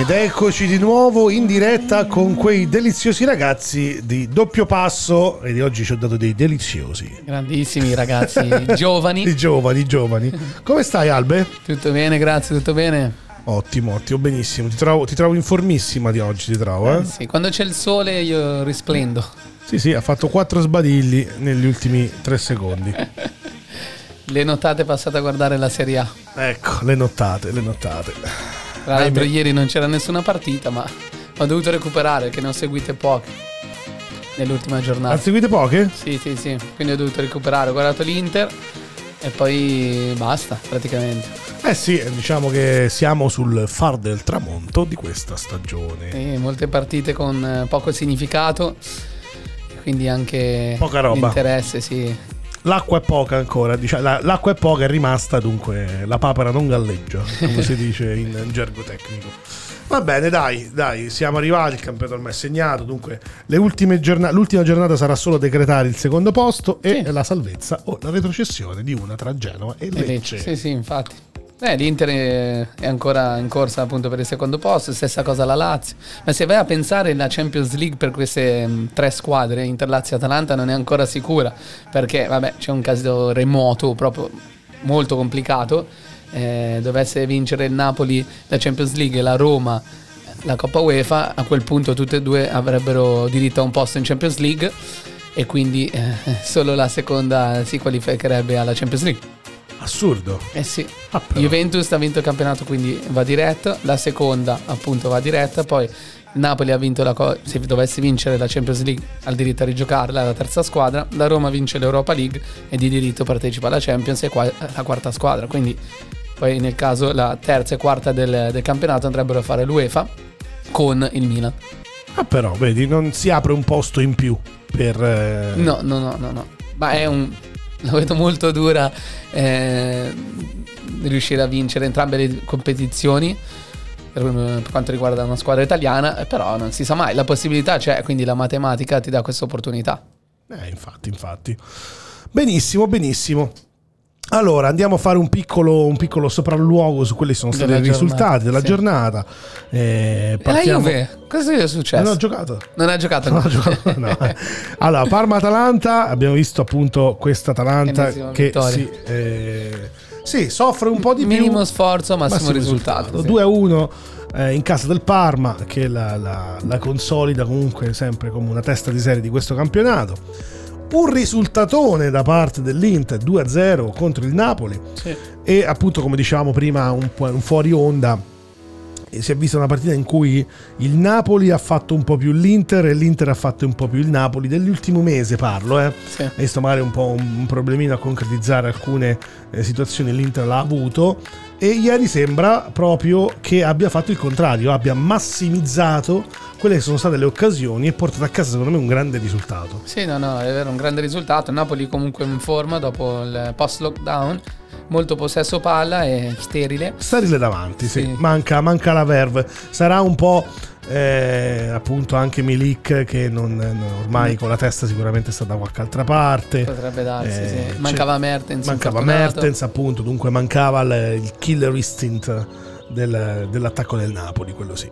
Ed eccoci di nuovo in diretta con quei deliziosi ragazzi di doppio passo e di oggi ci ho dato dei deliziosi. Grandissimi ragazzi, giovani. I giovani, giovani. Come stai Albe? Tutto bene, grazie, tutto bene. Ottimo, ottimo, benissimo. Ti trovo, ti trovo in formissima di oggi, ti trovo, eh? Sì, quando c'è il sole io risplendo. Sì, sì, ha fatto quattro sbadigli negli ultimi tre secondi. Le notate passate a guardare la Serie A. Ecco, le nottate, le nottate. Tra l'altro ieri non c'era nessuna partita, ma ho dovuto recuperare che ne ho seguite poche nell'ultima Ha giornata. seguite poche? Sì, sì, sì, quindi ho dovuto recuperare, ho guardato l'Inter e poi basta praticamente. Eh sì, diciamo che siamo sul far del tramonto di questa stagione. Sì, molte partite con eh, poco significato, quindi anche Poca roba. l'interesse, sì. L'acqua è poca ancora, diciamo, la- l'acqua è poca, è rimasta, dunque la papera non galleggia, come si dice in, in gergo tecnico. Va bene, dai, dai, siamo arrivati, il campionato ormai è segnato, dunque le ultime giorna- l'ultima giornata sarà solo decretare il secondo posto e Sì. la salvezza o la retrocessione di una tra Genova e E Lecce. Lecce, Sì, sì, infatti. Eh, L'Inter è- ancora in corsa appunto per il secondo posto, stessa cosa la Lazio. Ma se vai a pensare la Champions League per queste mh, tre squadre, Inter, Lazio e Atalanta, non è ancora sicura, perché vabbè c'è un caso remoto proprio molto complicato. Eh, dovesse vincere il Napoli la Champions League e la Roma la Coppa UEFA, a quel punto tutte e due avrebbero diritto a un posto in Champions League e quindi eh, solo la seconda si qualificherebbe alla Champions League. Assurdo. Eh sì. Ah. Juventus ha vinto il campionato, quindi va diretta. La seconda, appunto, va diretta. Poi Napoli ha vinto la co- se dovesse vincere la Champions League, ha il diritto a rigiocarla, la terza squadra. La Roma vince l'Europa League e di diritto partecipa alla Champions e qua la quarta squadra. Quindi poi nel caso la terza e quarta del, del campionato andrebbero a fare l'UEFA con il Milan. Ah però, vedi, non si apre un posto in più per... eh, No, no, no, no, no. Ma è un. La vedo molto dura eh, riuscire a vincere entrambe le competizioni. Per, per quanto riguarda una squadra italiana, eh, però non si sa mai, la possibilità c'è, quindi la matematica ti dà questa opportunità. Eh, infatti, infatti. Benissimo, benissimo. Allora, andiamo a fare un piccolo, un piccolo sopralluogo su quelli che sono stati i risultati della sì. giornata. Eh, E la partiamo- Juve, cosa è successo? Non ho giocato. Non ha giocato? Non ho giocato, no. Allora, Parma-Atalanta, abbiamo visto appunto questa Atalanta che sì, eh, sì, soffre un po' di Minimo più. sforzo, massimo, risultato. sì. 2-1 eh, in casa del Parma che la, la- la consolida comunque sempre come una testa di serie di questo campionato. Un risultatone da parte dell'Inter 2-0 contro il Napoli Sì. e appunto come dicevamo prima un, un fuori onda si è vista una partita in cui il Napoli ha fatto un po' più l'Inter e l'Inter ha fatto un po' più il Napoli dell'ultimo mese parlo eh. Sì. Visto magari un po' un, un problemino a concretizzare alcune eh, situazioni l'Inter l'ha avuto e ieri sembra proprio che abbia fatto il contrario, abbia massimizzato quelle che sono state le occasioni e portato a casa secondo me un grande risultato. Sì, no, no, è vero, un grande risultato. Napoli comunque in forma dopo il post lockdown, molto possesso palla e sterile. Starile davanti, sì. Sì. Manca, manca la verve. Sarà un po' eh, appunto anche Milik che non, ormai con la testa sicuramente sta da qualche altra parte. Potrebbe darsi, Eh, sì. Mancava Mertens. Mancava. Mertens appunto, dunque mancava il, il killer instinct del- dell'attacco del Napoli, quello sì.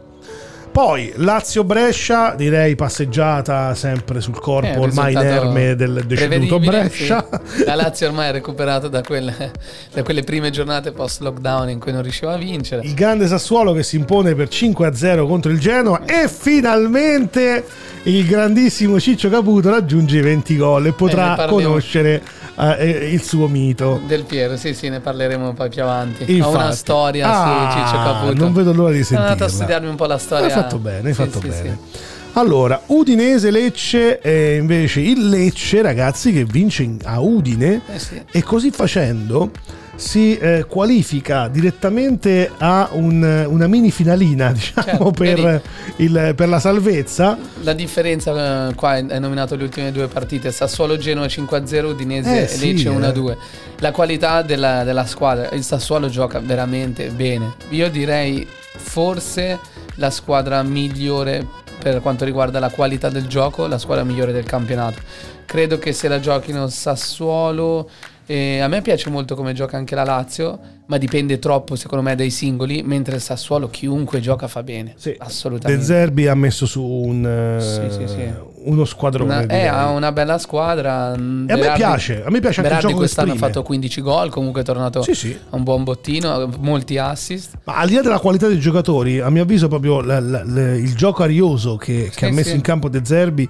Poi Lazio-Brescia, direi passeggiata sempre sul Eh, corpo un ormai inerme del deceduto Brescia. sì. La Lazio ormai è recuperato da quelle, da quelle prime giornate post lockdown in cui non riusciva a vincere. Il grande Sassuolo che si impone per 5-0 contro il Genoa e finalmente il grandissimo Ciccio Caputo raggiunge i 20 gol e potrà parliamo. conoscere eh, il suo mito. Del Piero, sì, sì, ne parleremo poi più avanti. Ho Infatti. una storia Ah, su Ciccio Caputo. Non vedo l'ora di Sono sentirla. andato a studiarmi un po' la storia. Hai fatto bene, hai Sì, fatto sì, bene. sì. Allora, Udinese-Lecce è invece il Lecce, ragazzi, che vince in- a Udine Eh e così facendo si eh, qualifica direttamente a un- una mini finalina, diciamo, Certo, per, vedi. il- per la salvezza. La differenza eh, qua è è nominato le ultime due partite, Sassuolo-Genoa 5-0, Udinese Eh, e Lecce eh. 1-2. La qualità della, della squadra, il Sassuolo gioca veramente bene. Io direi forse la squadra migliore per quanto riguarda la qualità del gioco, la squadra migliore del campionato. Credo che se la giochino Sassuolo... eh, a me piace molto come gioca anche la Lazio, ma dipende troppo secondo me dai singoli, mentre il Sassuolo chiunque gioca fa bene. Sì. Assolutamente. De Zerbi ha messo su un, eh, Sì, sì, sì. uno squadrone. Una- eh, ha una bella squadra. mm, E a me piace, a me piace anche il Berardi gioco che quest'anno ha fatto 15 gol, comunque è tornato a un buon bottino, molti assist. Ma al di là della qualità dei giocatori, a mio avviso, proprio la- la- la- il gioco arioso che, che ha messo in campo De Zerbi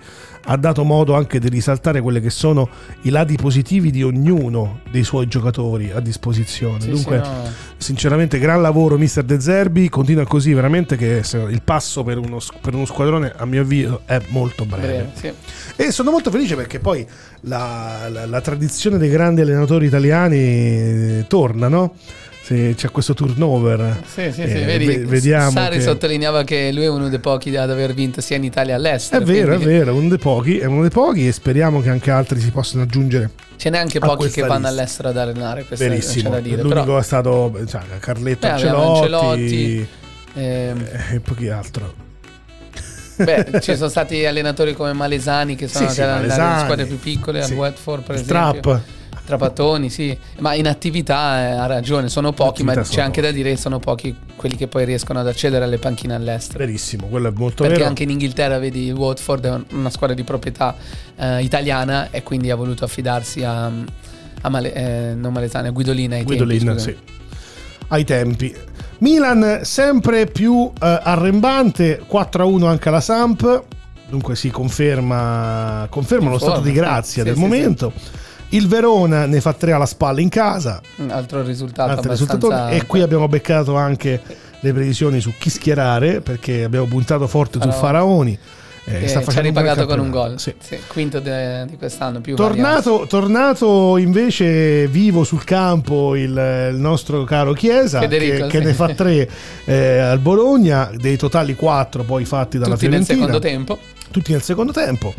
ha dato modo anche di risaltare quelli che sono i lati positivi di ognuno dei suoi giocatori a disposizione. Dunque. Sinceramente, gran lavoro, mister De Zerbi. Continua così, veramente. Che il passo per uno, per uno squadrone, a mio avviso, è molto breve. Breve, sì. E sono molto felice perché poi la, la- la tradizione dei grandi allenatori italiani eh, torna, no? Se c'è questo turnover. Sì, sì, Eh, sì, vedi, ve- vediamo Sari che- sottolineava che lui è uno dei pochi ad aver vinto sia in Italia che all'estero. È vero, è quindi vero, è uno dei pochi, è uno dei pochi e speriamo che anche altri si possano aggiungere. Ce n'è anche pochi che vanno lista. all'estero ad allenare, questo Verissimo. c'è da dire. L'unico Però, è stato cioè, Carletto Beh, Ancelotti, Ancelotti, ehm, eh, e pochi altro. beh, ci sono stati allenatori come Malesani che sono Sì, sì, ad allenare le Malesani. squadre più piccole, Sì. al Watford per Il esempio. Trap. Trapattoni, sì, ma in attività eh, ha ragione, sono pochi, ma c'è sono anche da pochi. dire che sono pochi quelli che poi riescono ad accedere alle panchine all'estero. Verissimo, quello è molto Perché vero. anche in Inghilterra, vedi, il Watford è un- una squadra di proprietà eh, italiana e quindi ha voluto affidarsi a, a Male- eh, non Malesani, a Guidolina ai Guidolin, tempi, sì. Ai tempi. Milan sempre più eh, arrembante, 4-1 anche alla Samp. Dunque si conferma, conferma lo stato di grazia sì, del sì, momento. Il Verona ne fa 3 alla spalla in casa. Un altro risultato altri abbastanza... risultati. E qui abbiamo beccato anche le previsioni su chi schierare perché abbiamo puntato forte su Faraoni. Eh, che sta ci ha facendo un ripagato con un gol. Sì. Sì, quinto de- di quest'anno. Tornato, tornato invece vivo sul campo il, il nostro caro Chiesa Federico, che, che sì. ne fa tre eh, al Bologna, dei totali quattro poi fatti dalla tutti nel Fiorentina, secondo tempo. tutti nel secondo tempo.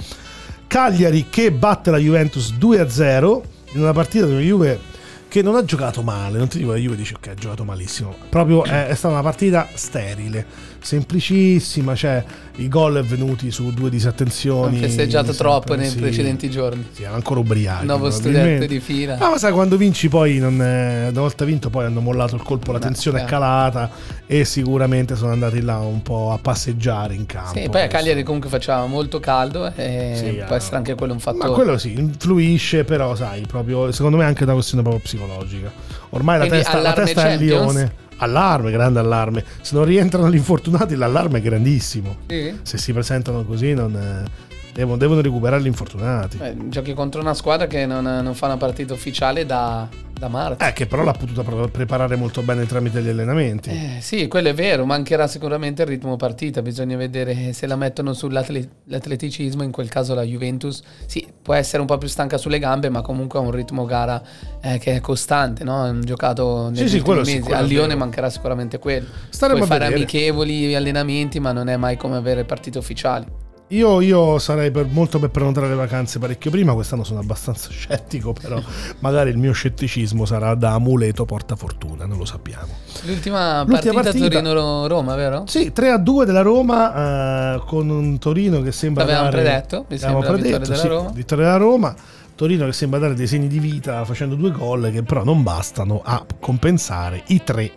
Cagliari che batte la Juventus 2-0 in una partita della Juve che non ha giocato male, non ti dico la Juve dice ok ha giocato malissimo, proprio è, è stata una partita sterile, semplicissima, cioè i gol è venuti su due disattenzioni. Hanno festeggiato troppo nei sì. precedenti giorni. Sì, erano ancora ubriachi. Nuovo studente di fila. No, ma sai, quando vinci poi, non è- una volta vinto, poi hanno mollato il colpo, la tensione è eh. calata e sicuramente sono andati là un po' a passeggiare in campo. Sì, poi a Cagliari comunque faceva molto caldo e Sì, può eh. essere anche quello un fattore. Ma quello sì, influisce, però sai, proprio, secondo me è anche una questione proprio psicologica. Ormai la Quindi testa, la testa è il leone. Allarme, grande allarme. Se non rientrano gli infortunati, l'allarme è grandissimo. Sì? Se si presentano così, non, eh, devono, devono recuperare gli infortunati. Beh, giochi contro una squadra che non, non fa una partita ufficiale da, da marzo. Eh, che però l'ha potuta pre- preparare molto bene tramite gli allenamenti. Eh, sì, quello è vero, mancherà sicuramente il ritmo partita, bisogna vedere se la mettono sull'atleticismo, in quel caso la Juventus sì, può essere un po' più stanca sulle gambe, ma comunque ha un ritmo gara eh, che è costante, no? Hanno giocato negli Sì, sì, mesi, a Lione mancherà sicuramente quello. Staremo Puoi fare vedere. amichevoli, allenamenti, ma non è mai come avere partite ufficiali. Io, io sarei per, molto per prenotare le vacanze parecchio prima, quest'anno sono abbastanza scettico, però magari il mio scetticismo sarà da amuleto porta fortuna, non lo sappiamo. L'ultima, L'ultima partita, partita. Torino-Roma, vero? Sì, 3 a 2 della Roma eh, con un Torino che sembra L'avevamo dare... predetto, mi sembra, la vittoria predetto, della sì, Roma. vittoria della Roma. Torino che sembra dare dei segni di vita facendo due gol che però non bastano a compensare i tre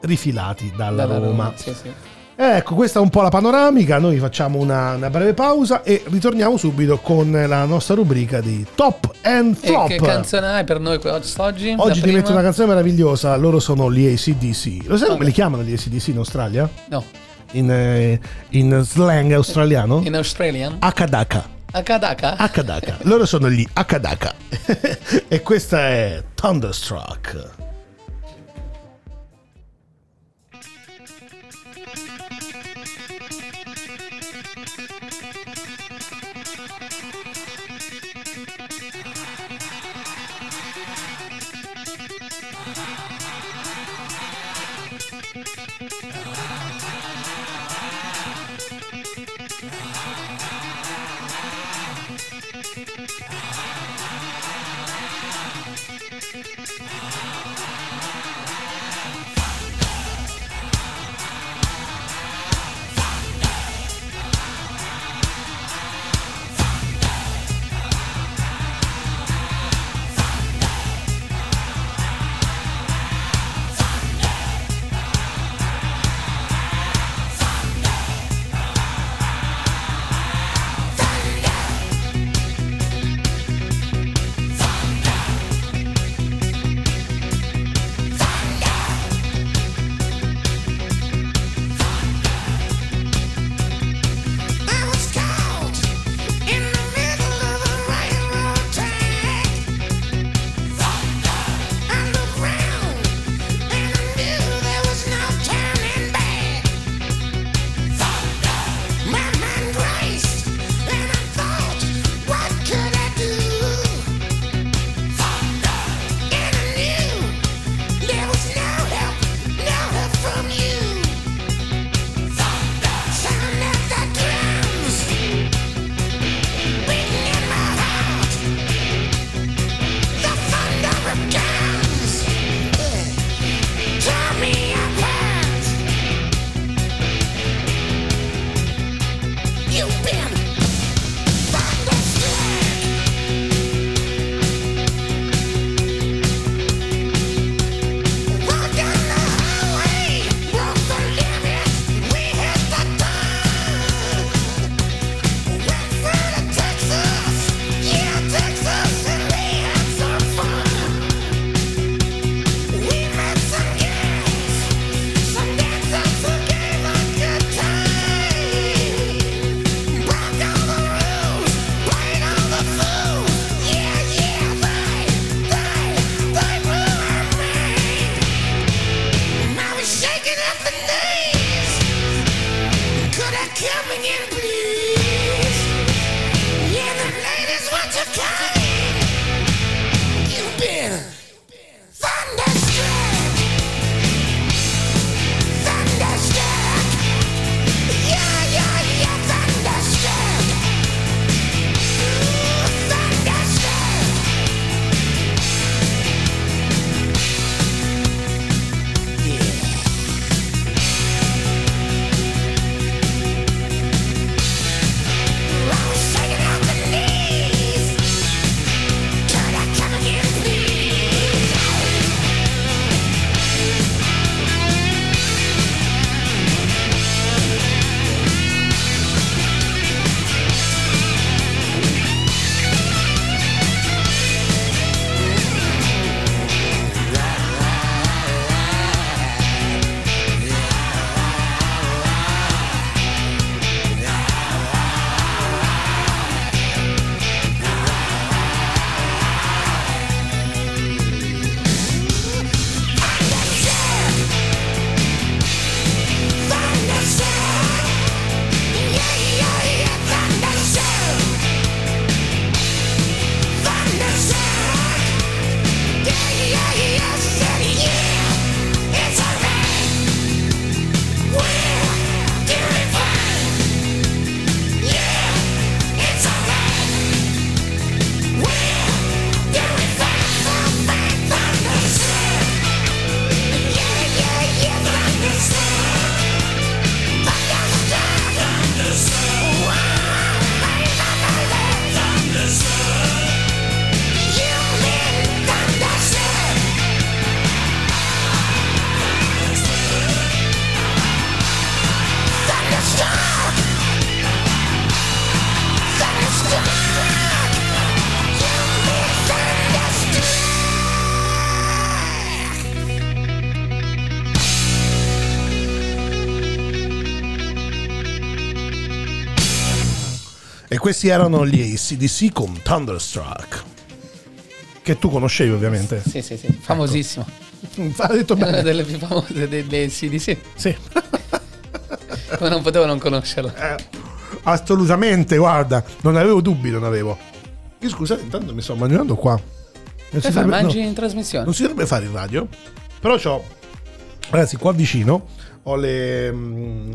rifilati dalla, Dalla Roma. Sì, sì. Ecco, questa è un po' la panoramica. Noi facciamo una, una breve pausa e ritorniamo subito con la nostra rubrica di Top and E Flop. che canzone hai per noi oggi? Oggi, ti metto una canzone meravigliosa. Loro sono gli ACDC. Lo sai come li chiamano gli ACDC in Australia? No, In, eh, in slang australiano? in Australian. Akadaka. Akadaka? Akadaka. Loro sono gli Akadaka. e questa è Thunderstruck. E questi erano gli ACDC con Thunderstruck. Che tu conoscevi ovviamente. Sì, sì, sì, famosissimo. Ha detto È una bene. delle più famose delle CDC. Sì. Come non potevo non conoscerla. Eh, assolutamente, guarda, non avevo dubbi, non avevo. Io scusate, intanto mi sto mangiando qua. Non fai, dovrebbe- mangi no, in trasmissione? non si dovrebbe fare in radio, però c'ho, ragazzi, qua vicino ho le... mm,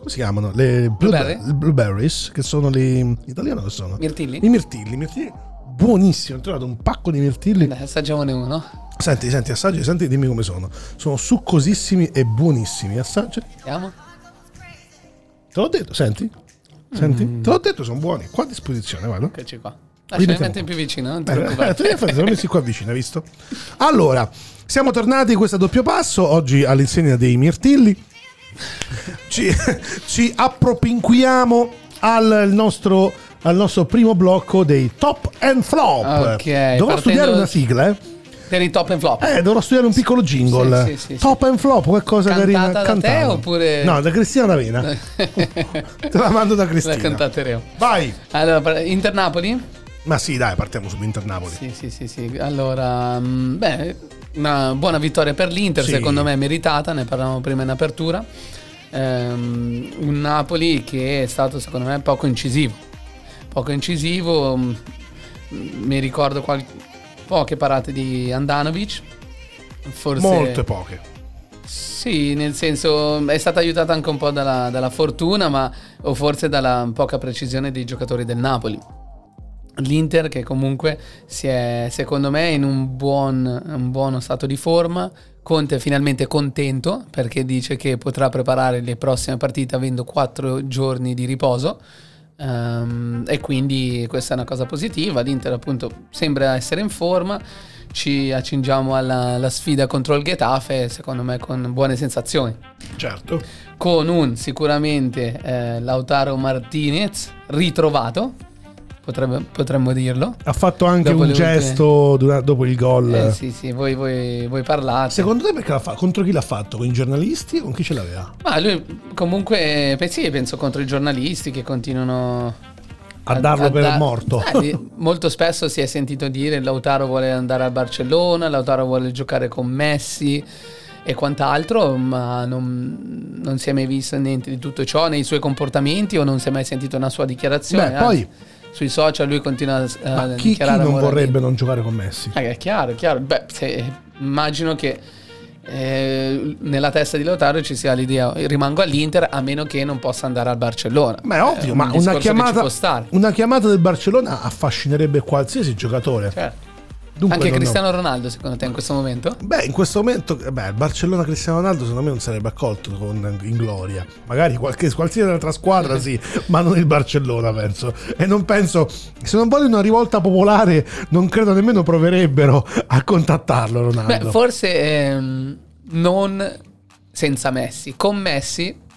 come si chiamano? Le Blueberry? blueberries, che sono le... italiano che sono? Mirtilli? I mirtilli, i mirtilli buonissimi, ho trovato un pacco di mirtilli. Dai, assaggiamone uno. Senti, senti, assaggi, senti, dimmi come sono. Sono succosissimi e buonissimi. Assaggia. Vediamo. Te l'ho detto, senti? Senti? Mm. Te l'ho detto, sono buoni. Qua a disposizione, guarda. Eccoci qua. Li Lascia mi mettiamo metti qua. più vicino, non ti Eh, eh, preoccupare. tu infatti sono messi qua vicino, hai visto? Allora, siamo tornati in questo doppio passo, oggi all'insegna dei mirtilli. Ci, ci appropinquiamo al nostro, al nostro primo blocco dei top and flop. Ok, Dovrò partendo- studiare una sigla, eh? Per i top and flop. Eh, dovrò studiare un piccolo jingle. Sì, sì, sì, top and flop, qualcosa Cantata da te cantata. oppure- No, da Cristina D'Avena. Te la mando da La Cristina. cantateremo. Vai. Allora, par- Inter Napoli? Ma sì, dai, partiamo su Inter Napoli. Sì, sì, sì, sì. Allora, mh, beh, una buona vittoria per l'Inter, Sì. secondo me meritata, ne parlavamo prima in apertura. Ehm, un Napoli che è stato, secondo me, poco incisivo. Poco incisivo, mh, mi ricordo qual- poche parate di Andanovic. Forse Molte poche. Sì, nel senso è stata aiutata anche un po' dalla, dalla fortuna, ma o forse dalla poca precisione dei giocatori del Napoli. L'Inter che comunque si è, secondo me, in un buon, un buono stato di forma. Conte è finalmente contento perché dice che potrà preparare le prossime partite avendo quattro giorni di riposo. Ehm, e quindi questa è una cosa positiva. L'Inter, appunto, sembra essere in forma. Ci accingiamo alla, alla sfida contro il Getafe, secondo me, con buone sensazioni Certo. con un sicuramente eh, Lautaro Martinez ritrovato, potrebbe- potremmo dirlo. Ha fatto anche Dopo un ultime- gesto dura- dopo il gol. Eh, sì, sì, voi, voi, voi parlate. Secondo te perché l'ha fatto? Contro chi l'ha fatto? Con i giornalisti o con chi ce l'aveva? Ma lui comunque, beh, sì, penso contro i giornalisti che continuano A darlo per morto. Eh, molto spesso si è sentito dire Lautaro vuole andare a Barcellona, Lautaro vuole giocare con Messi e quant'altro, ma non, non si è mai visto niente di tutto ciò nei suoi comportamenti o non si è mai sentito una sua dichiarazione. Beh, poi- sui social lui continua a, a Ma chi, chi non vorrebbe Messi. non giocare con Messi? Eh, è chiaro, è chiaro. Beh, se- immagino che eh, nella testa di Lautaro ci sia l'idea rimango all'Inter a meno che non possa andare al Barcellona. Ma è ovvio, un ma discorso una chiamata, una chiamata del Barcellona affascinerebbe qualsiasi giocatore. Certo. Dunque Anche Cristiano Ronaldo, secondo te, in questo momento? Beh, in questo momento, eh, beh, Barcellona Cristiano Ronaldo secondo me non sarebbe accolto con- in gloria. Magari qualche, qualsiasi altra squadra sì, ma non il Barcellona penso. E non penso, se non vogliono una rivolta popolare, non credo nemmeno proverebbero a contattarlo Ronaldo. Beh, forse ehm, non senza Messi. Con Messi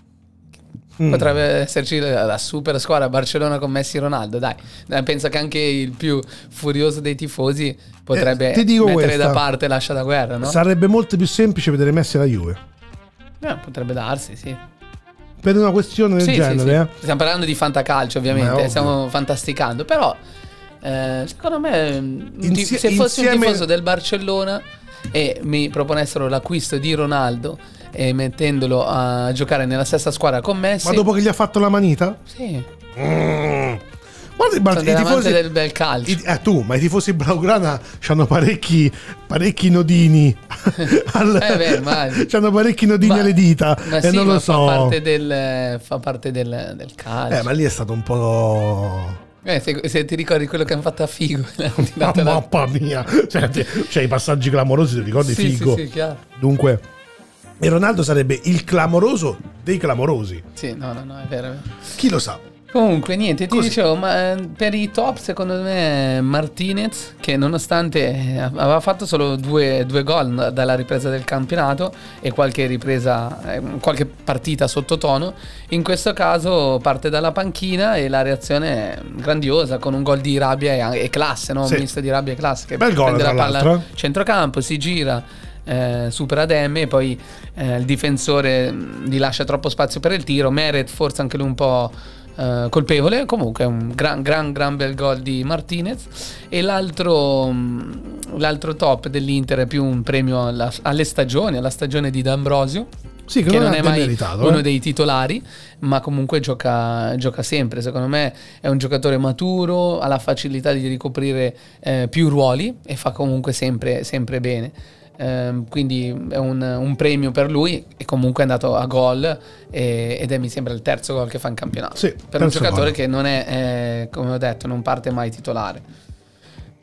Mm. potrebbe esserci la, la super squadra Barcellona con Messi e Ronaldo. Dai, Dai, penso che anche il più furioso dei tifosi potrebbe Eh, mettere questa. da parte l'ascia da guerra, no? Sarebbe molto più semplice vedere Messi alla Juve. Eh, potrebbe darsi, sì. Per una questione del Sì, sì, genere, sì. Stiamo parlando di fantacalcio, ovviamente, stiamo fantasticando, però eh, secondo me un Insie- se fossi un insieme- tifoso del Barcellona e mi proponessero l'acquisto di Ronaldo e mettendolo a giocare nella stessa squadra con eh. Messi, Ma dopo che gli ha fatto la manita? sì, Mm. Guarda i, bar- i tifosi. del bel calcio. i- eh, tu, ma i tifosi Blaugrana hanno parecchi, parecchi nodini. al- Eh beh, ma- C'hanno parecchi nodini Ma- alle dita. ma e sì, non ma lo fa so. parte del, fa parte del, del calcio. Eh, ma lì è stato un po'. Eh, se, se ti ricordi quello che hanno fatto a Figo, Ma là. mamma mia, cioè, cioè, i passaggi clamorosi, ti ricordi? Sì, Figo. sì, sì, chiaro. Dunque, e Ronaldo sarebbe il clamoroso dei clamorosi. Sì, no, no, no. È vero. Chi lo sa? Comunque, niente, ti Così. dicevo, ma eh, per i top, secondo me, Martinez, che nonostante eh, aveva fatto solo due, due gol dalla ripresa del campionato e qualche ripresa, eh, qualche partita sottotono, in questo caso parte dalla panchina e la reazione è grandiosa, con un gol di rabbia e, classe, no? Sì. un misto di rabbia e classe, che Bel gol, prende tra la palla l'altro. centrocampo, si gira, eh, supera Demme e poi eh, il difensore gli lascia troppo spazio per il tiro. Meret forse anche lui un po', eh, colpevole. Comunque, un gran, gran, gran bel gol di Martinez. E l'altro, mh, l'altro top dell'Inter è più un premio alla- alle stagioni, alla stagione di D'Ambrosio Sì, che, che non non è è mai meritato. uno eh. dei titolari, ma comunque gioca, gioca sempre. Secondo me è un giocatore maturo, ha la facilità di ricoprire eh, più ruoli e fa comunque sempre, sempre bene. Ehm, quindi è un, un premio per lui e comunque è andato a gol e- ed è mi sembra il terzo gol che fa in campionato. Sì, per un giocatore gol. che non è, eh, come ho detto, non parte mai titolare.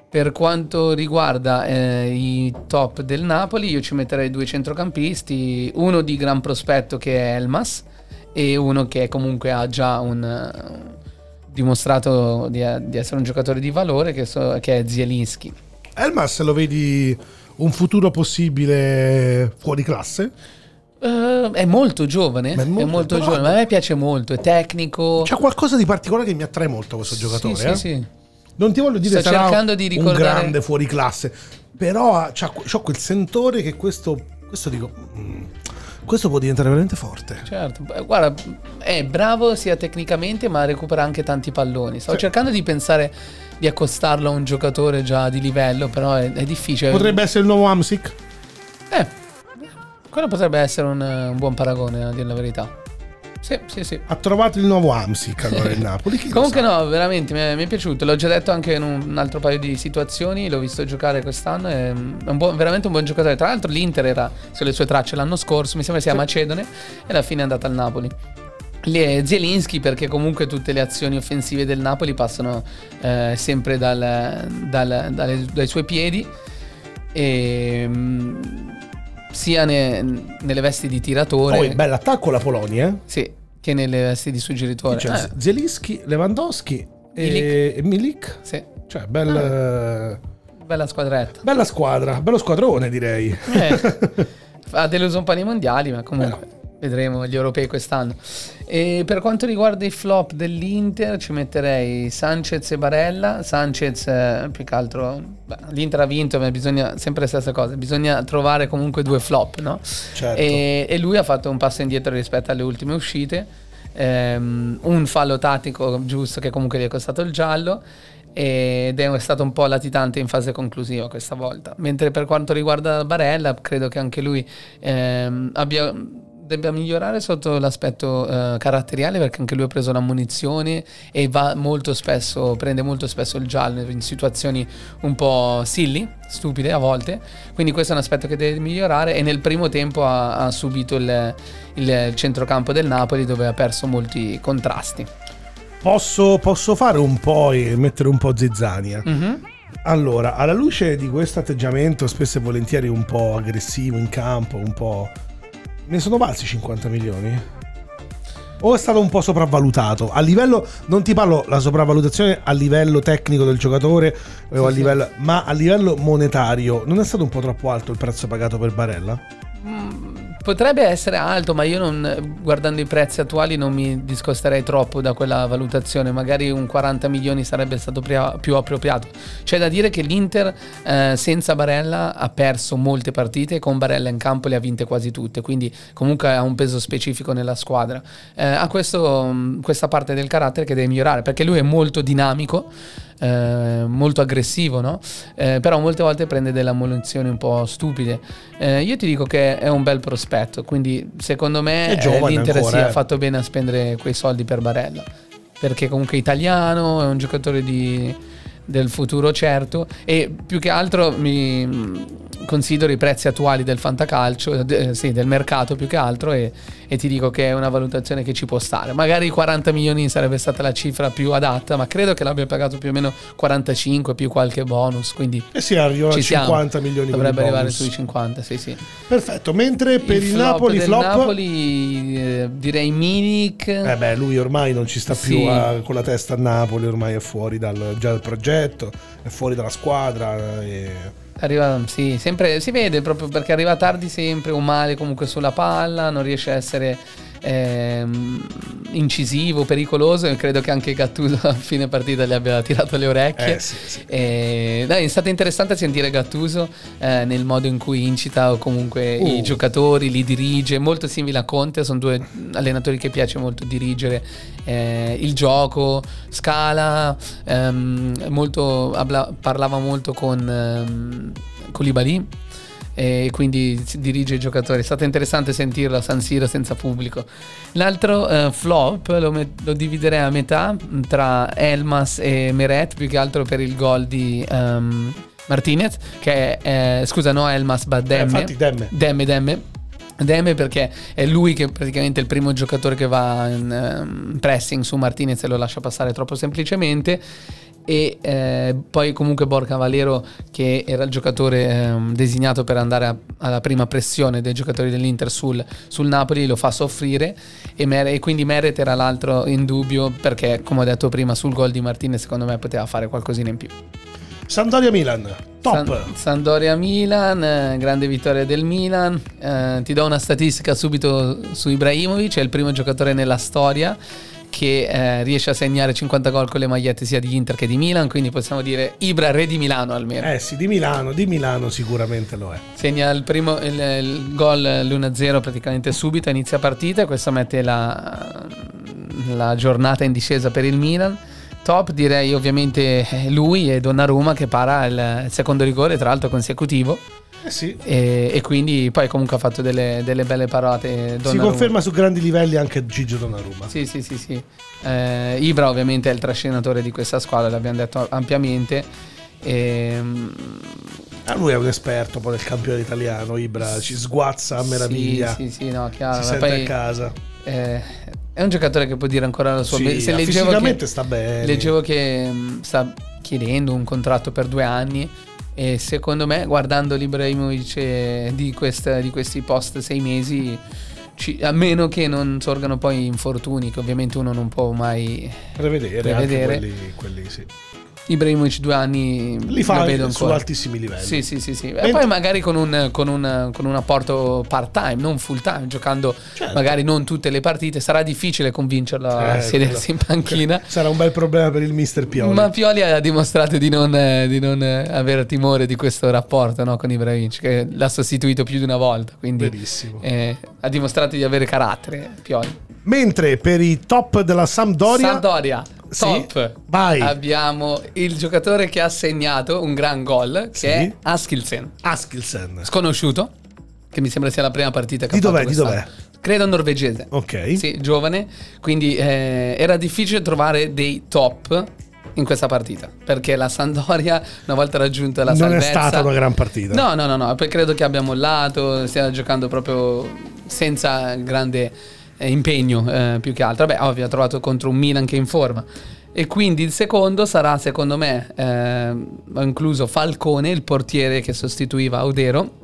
Per quanto riguarda eh, i top del Napoli, io ci metterei due centrocampisti, uno di gran prospetto che è Elmas e uno che comunque ha già un, eh, dimostrato di, di essere un giocatore di valore che, so- che è Zielinski. Elmas lo vedi un futuro possibile fuori classe? Eh, è molto giovane, è è molto, molto- però- giovane, ma a me piace molto, è tecnico. C'è qualcosa di particolare che mi attrae molto questo giocatore. Sì, eh? sì, sì. Non ti voglio dire Sto sarà cercando di un ricordare- grande fuori classe, però c'ho quel sentore che questo, questo dico, mm, questo può diventare veramente forte. Certo, guarda, è bravo sia tecnicamente, ma recupera anche tanti palloni. Stavo Sì. cercando di pensare di accostarlo a un giocatore già di livello, però è, è difficile. Potrebbe essere il nuovo Amsic? Eh, quello potrebbe essere un, un buon paragone, a dire la verità. Sì, sì, sì. Ha trovato il nuovo Amsic allora il Napoli. chi Comunque no, veramente mi è, mi è piaciuto, l'ho già detto anche in un, un altro paio di situazioni, l'ho visto giocare quest'anno, è, un buon- veramente un buon giocatore. Tra l'altro l'Inter era sulle sue tracce l'anno scorso, mi sembra sia Macedone, e alla fine è andata al Napoli. Zielinski perché comunque tutte le azioni offensive del Napoli passano eh, sempre dal- dal- dalle- dai suoi piedi e mm, sia ne- nelle vesti di tiratore Poi bell'attacco la Polonia. Eh? sì, che nelle vesti di suggeritore. C'è Eh, Zielinski, Lewandowski e, e Milik. sì, Cioè, bel, bella squadretta. bella squadra, bello squadrone direi. Eh, ha deluso un po' nei mondiali, ma comunque vedremo gli europei quest'anno. E per quanto riguarda i flop dell'Inter, ci metterei Sanchez e Barella. Sanchez, eh, più che altro, beh, l'Inter ha vinto, ma bisogna sempre la stessa cosa. Bisogna trovare comunque due flop, no? Certo. E, e lui ha fatto un passo indietro rispetto alle ultime uscite. Ehm, un fallo tattico giusto che comunque gli è costato il giallo ed è stato un po' latitante in fase conclusiva questa volta. Mentre per quanto riguarda Barella, credo che anche lui ehm, abbia, debba migliorare sotto l'aspetto eh, caratteriale perché anche lui ha preso la munizione e va molto spesso, prende molto spesso il giallo in situazioni un po' silly, stupide a volte. Quindi questo è un aspetto che deve migliorare e nel primo tempo ha, ha subito il, il centrocampo del Napoli dove ha perso molti contrasti. Posso, posso fare un po' e mettere un po' zizzania. Mhm. Allora, alla luce di questo atteggiamento spesso e volentieri un po' aggressivo in campo, un po'... Ne sono valsi 50 milioni? O è stato un po' sopravvalutato? A livello, non ti parlo la sopravvalutazione a livello tecnico del giocatore, a sì. livello, ma a livello monetario, non è stato un po' troppo alto il prezzo pagato per Barella? Potrebbe essere alto, ma io non, guardando i prezzi attuali non mi discosterei troppo da quella valutazione. Magari un 40 milioni sarebbe stato pria- più appropriato. C'è da dire che l'Inter eh, senza Barella ha perso molte partite con Barella in campo le ha vinte quasi tutte. Quindi comunque ha un peso specifico nella squadra. Eh, ha questo, questa parte del carattere che deve migliorare perché lui è molto dinamico. Eh, molto aggressivo, no? Eh, però molte volte prende delle ammonizioni un po' stupide. Eh, io ti dico che è un bel prospetto, quindi secondo me È eh, l'Inter ancora, sì, eh. ha fatto bene a spendere quei soldi per Barella, perché comunque è italiano, è un giocatore di- del futuro certo e più che altro mi considero i prezzi attuali del fantacalcio, eh, sì, del mercato più che altro e, e ti dico che è una valutazione che ci può stare. Magari 40 milioni sarebbe stata la cifra più adatta, ma credo che l'abbia pagato più o meno 45 più qualche bonus, quindi Eh sì, arriva a ci siamo. 50 milioni Dovrebbe il arrivare bonus. sui 50, sì, sì. Perfetto, mentre per il, flop Napoli flop... Napoli eh, direi Milik. Eh beh, lui ormai non ci sta più Sì. a- con la testa a Napoli, ormai è fuori dal, già dal progetto, è fuori dalla squadra. E... Arriva, sì, sempre, si vede proprio perché arriva tardi sempre, o male comunque sulla palla, non riesce a essere ehm, incisivo, pericoloso e credo che anche Gattuso a fine partita gli abbia tirato le orecchie. Eh, sì, sì. E, dai, è stato interessante sentire Gattuso eh, nel modo in cui incita o comunque Uh. i giocatori, li dirige, molto simile a Conte, sono due allenatori che piace molto dirigere eh, il gioco, scala, ehm, molto, habla- parlava molto con ehm, Koulibaly e quindi dirige i giocatori. È stato interessante sentirlo a San Siro senza pubblico. L'altro eh, flop lo, met- lo dividerei a metà mh, tra Elmas e Meret, più che altro per il gol di ehm, Martinez, che è, eh, scusa, no Elmas, ma Eh, Demme. infatti, Demme. Demme, Demme. Demme perché è lui che praticamente è il primo giocatore che va in ehm, pressing su Martinez e lo lascia passare troppo semplicemente e eh, poi comunque Borca Valero che era il giocatore ehm, designato per andare a- alla prima pressione dei giocatori dell'Inter sul, sul Napoli lo fa soffrire e, Mer- e quindi Meret era l'altro in dubbio perché come ho detto prima sul gol di Martinez secondo me poteva fare qualcosina in più Sandoria Milan. Top. San- Sandoria Milan, eh, grande vittoria del Milan. Eh, ti do una statistica subito su Ibrahimovic, è il primo giocatore nella storia che eh, riesce a segnare 50 gol con le magliette sia di Inter che di Milan, quindi possiamo dire Ibra re di Milano almeno. Eh sì, di Milano, di Milano sicuramente lo è. Segna il primo il, il gol l'1-0 praticamente subito a inizio partita, questo mette la, la giornata in discesa per il Milan. Top direi ovviamente lui e Donnarumma che para il secondo rigore, tra l'altro consecutivo. Eh sì. E, e quindi poi comunque ha fatto delle, delle belle parate. Si Donnarumma. conferma su grandi livelli anche Gigio Donnarumma. Sì, sì, sì, sì. Eh, Ibra ovviamente è il trascinatore di questa squadra, l'abbiamo detto ampiamente. Ehm, Ah, lui è un esperto poi del campione italiano, Ibra, ci sguazza a meraviglia. Sì, sì, sì, no, chiaro. si sente poi, a casa. eh, è un giocatore che può dire ancora la sua Sì, be- Se leggevo fisicamente che, sta bene. leggevo che mh, sta chiedendo un contratto per due anni. E secondo me, guardando l'Ibrahimovic di, questa- di questi post sei mesi, ci- a meno che non sorgano poi infortuni, che ovviamente uno non può mai. Prevedere, Prevedere. quelli, quelli sì. Ibrahimovic due anni Li fa su altissimi livelli. Sì, sì, sì, sì. E Mentre- poi magari con un, con, un, con un apporto part-time, non full-time, giocando Certo. magari non tutte le partite. Sarà difficile convincerlo a Eh, sedersi in panchina. Sarà un bel problema per il mister Pioli. Ma Pioli ha dimostrato di non, di non, avere timore di questo rapporto no, con Ibrahimovic, che l'ha sostituito più di una volta. Quindi eh, ha dimostrato di avere carattere. Pioli. Mentre per i top della Sampdoria, Sampdoria, Sì, top. vai. Abbiamo il giocatore che ha segnato un gran gol, che Sì. è Askilsen. Askilsen. sconosciuto, che mi sembra sia la prima partita che Di ha fatto dov'è, di quest'anno. Credo norvegese. Ok. Sì, giovane, quindi eh, era difficile trovare dei top in questa partita, perché la Sandoria una volta raggiunta la non è salvezza stata una gran partita. No, no, no, no, poi credo che abbia mollato, stia giocando proprio senza grande impegno eh, più che altro. Vabbè, ovvio, ha trovato contro un Milan che è in forma. E quindi il secondo sarà, secondo me, eh, incluso Falcone, il portiere che sostituiva Audero,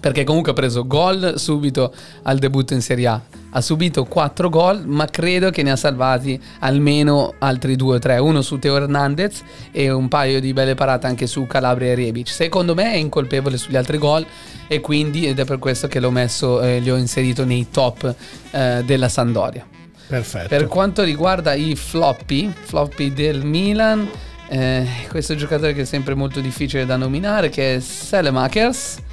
perché comunque ha preso gol subito al debutto in Serie A. Ha subito 4 gol, ma credo che ne ha salvati almeno altri 2 o 3. Uno su Teo Hernandez e un paio di belle parate anche su Calabria e Rebic. Secondo me è incolpevole sugli altri gol e quindi ed è per questo che l'ho messo e li ho inserito nei top eh, della Sandoria. Perfetto. Per quanto riguarda i floppy, floppy del Milan, eh, questo giocatore che è sempre molto difficile da nominare, che è Selemakers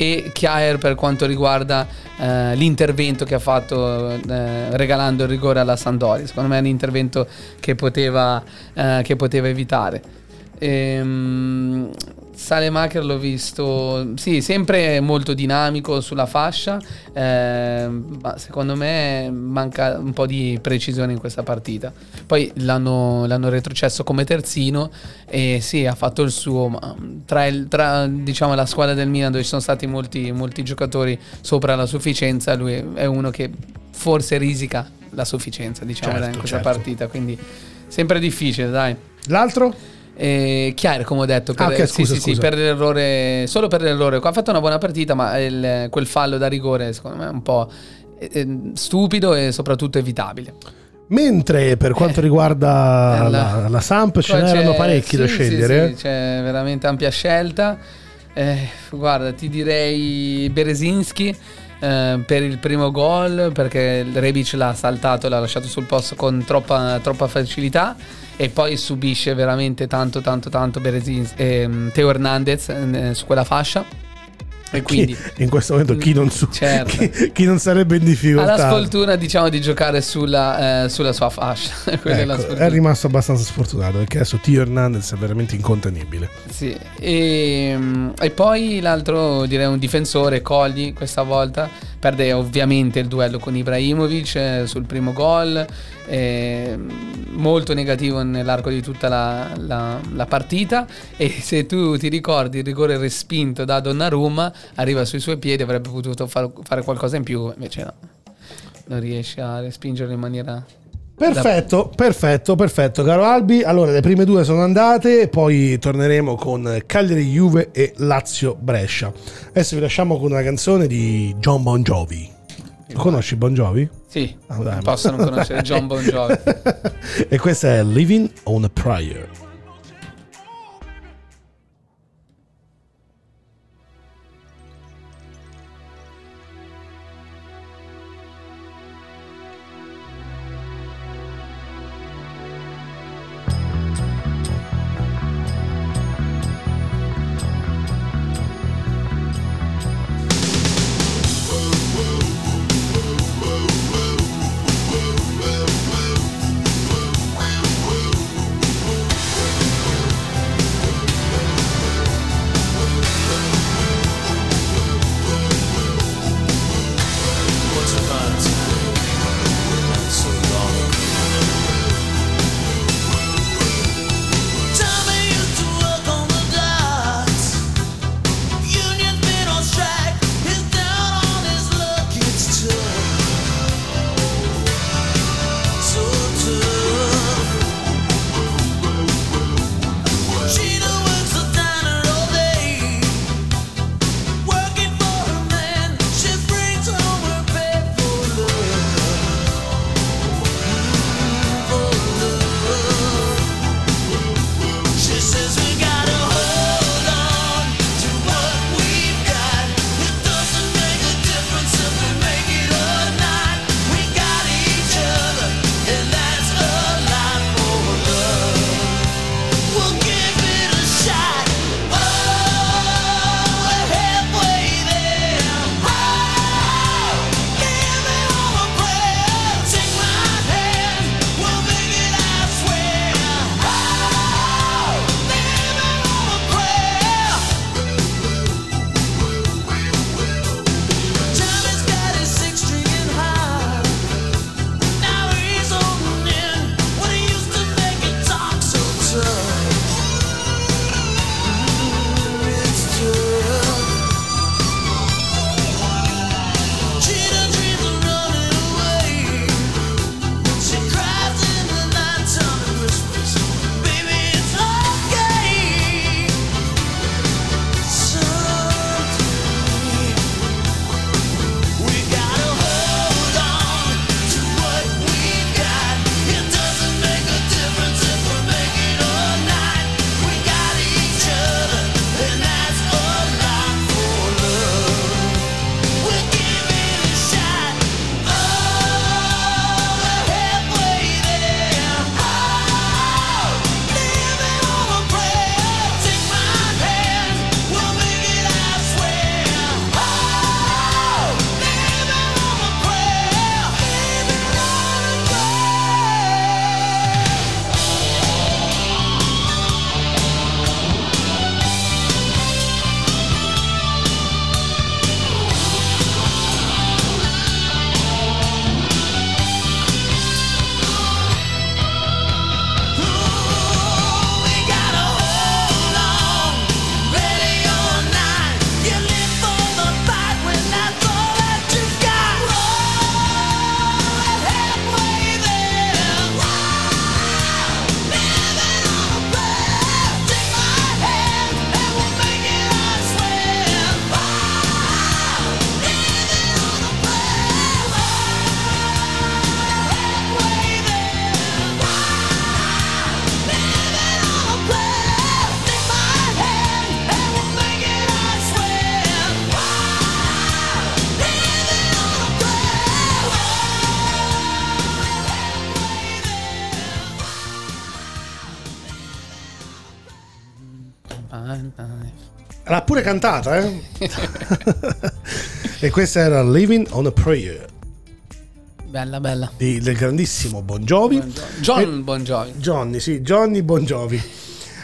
e Kjaer per quanto riguarda eh, l'intervento che ha fatto eh, regalando il rigore alla Sandoria. Secondo me è un intervento che poteva, eh, che poteva evitare. Ehm, Salemaker l'ho visto, sì, sempre molto dinamico sulla fascia, ehm, ma secondo me manca un po' di precisione in questa partita. Poi l'hanno, l'hanno retrocesso come terzino e sì, ha fatto il suo, ma tra, il- tra, diciamo, la squadra del Milan dove ci sono stati molti, molti giocatori sopra la sufficienza, lui è uno che forse risica la sufficienza, diciamo, Certo, in questa certo. partita, quindi sempre difficile, dai. L'altro? Eh, Chiaro, come ho detto, per, Ah, ok, sì, scusa, sì, sì, scusa. per l'errore, solo per l'errore. Ha fatto una buona partita, ma il- quel fallo da rigore, secondo me, è un po' eh, eh, stupido e soprattutto evitabile. Mentre per quanto riguarda Eh, la, la- la Samp ce n'erano parecchi da sì, sì, scegliere. sì, c'è veramente ampia scelta. Eh, guarda, ti direi Berezinski eh, per il primo gol perché il Rebic l'ha saltato, l'ha lasciato sul posto con troppa, troppa facilità e poi subisce veramente tanto tanto tanto Berezins, ehm, Teo Hernandez eh, su quella fascia. E quindi Chi- in questo momento chi non, su- Certo. chi, chi non sarebbe in ha difficoltà la sfortuna diciamo di giocare sulla, eh, sulla sua fascia. È Ecco, sfortuna. è rimasto abbastanza sfortunato perché adesso Tio Hernandez è veramente incontenibile. Sì, e, e poi l'altro direi un difensore, Cogli questa volta, perde ovviamente il duello con Ibrahimovic eh, sul primo gol, eh, molto negativo nell'arco di tutta la, la- la partita. E se tu ti ricordi il rigore respinto da Donnarumma arriva sui suoi piedi, avrebbe potuto far- fare qualcosa in più, invece no, non riesce a respingerlo in maniera... Perfetto, perfetto, perfetto, caro Albi. Allora, le prime due sono andate, poi torneremo con Cagliari Juve e Lazio Brescia. Adesso vi lasciamo con una canzone di John Bon Jovi. Conosci Bon Jovi? Sì, Ah, dai, non possono conoscere John Bon Jovi. e questa è Living on a Prayer. Pure cantata, eh? e questa era Living on a Prayer Bella, bella. di- del grandissimo Bon Jovi. John Bon Jovi. Johnny, sì, Johnny Bon Jovi.